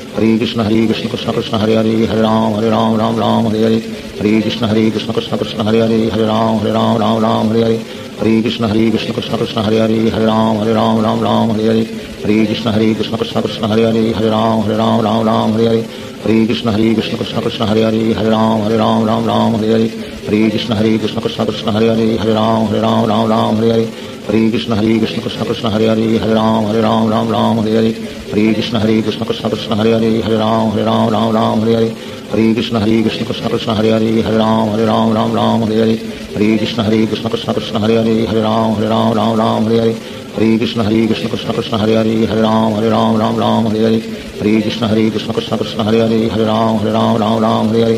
ہری کشن ہری کشن کشن کشن ہری ہری ہر رام ہر رام رام رام ہری ہری ہری کشن ہری کشن کشن کشن ہری ہری ہر رام ہر رام رام رام ہری ہری ہری کشن ہری کشن کشن کشن ہری ہری ہر رام ہر رام رام رام ہری ہری ہری کشن ہری کشن کشن کشن ہری ہری ہر رام ہر رام رام رام ہری ہری ہری کشن ہری کشن کشن کشن ہری ہری ہر رام ہر رام رام رام ہری ہری ہری کشن ہری کشن کشن کشن ہری ہری ہر رام ہر رام رام رام ہری ہری ہری کشن ہری کشن کشن کشن ہری ہری ہر رام ہر رام رام رام ہری ہری ہری کشن ہری کشن کشن کشن ہری ہری ہر رام ہر رام رام رام ہری ہری ہری کشن ہری کشن کشن کشن ہری ہری ہر رام ہر رام رام رام ہری ہری ہری کشن ہری کشن کشن کشن ہری ہری ہر رام ہر رام رام رام ہری ہری ہری کشن ہری کشن کشن کشن ہری ہری ہر رام ہر رام رام رام ہری ہری ہری کشن ہری کشن کشن کشن ہری ہری ہر رام ہر رام رام رام ہری ہری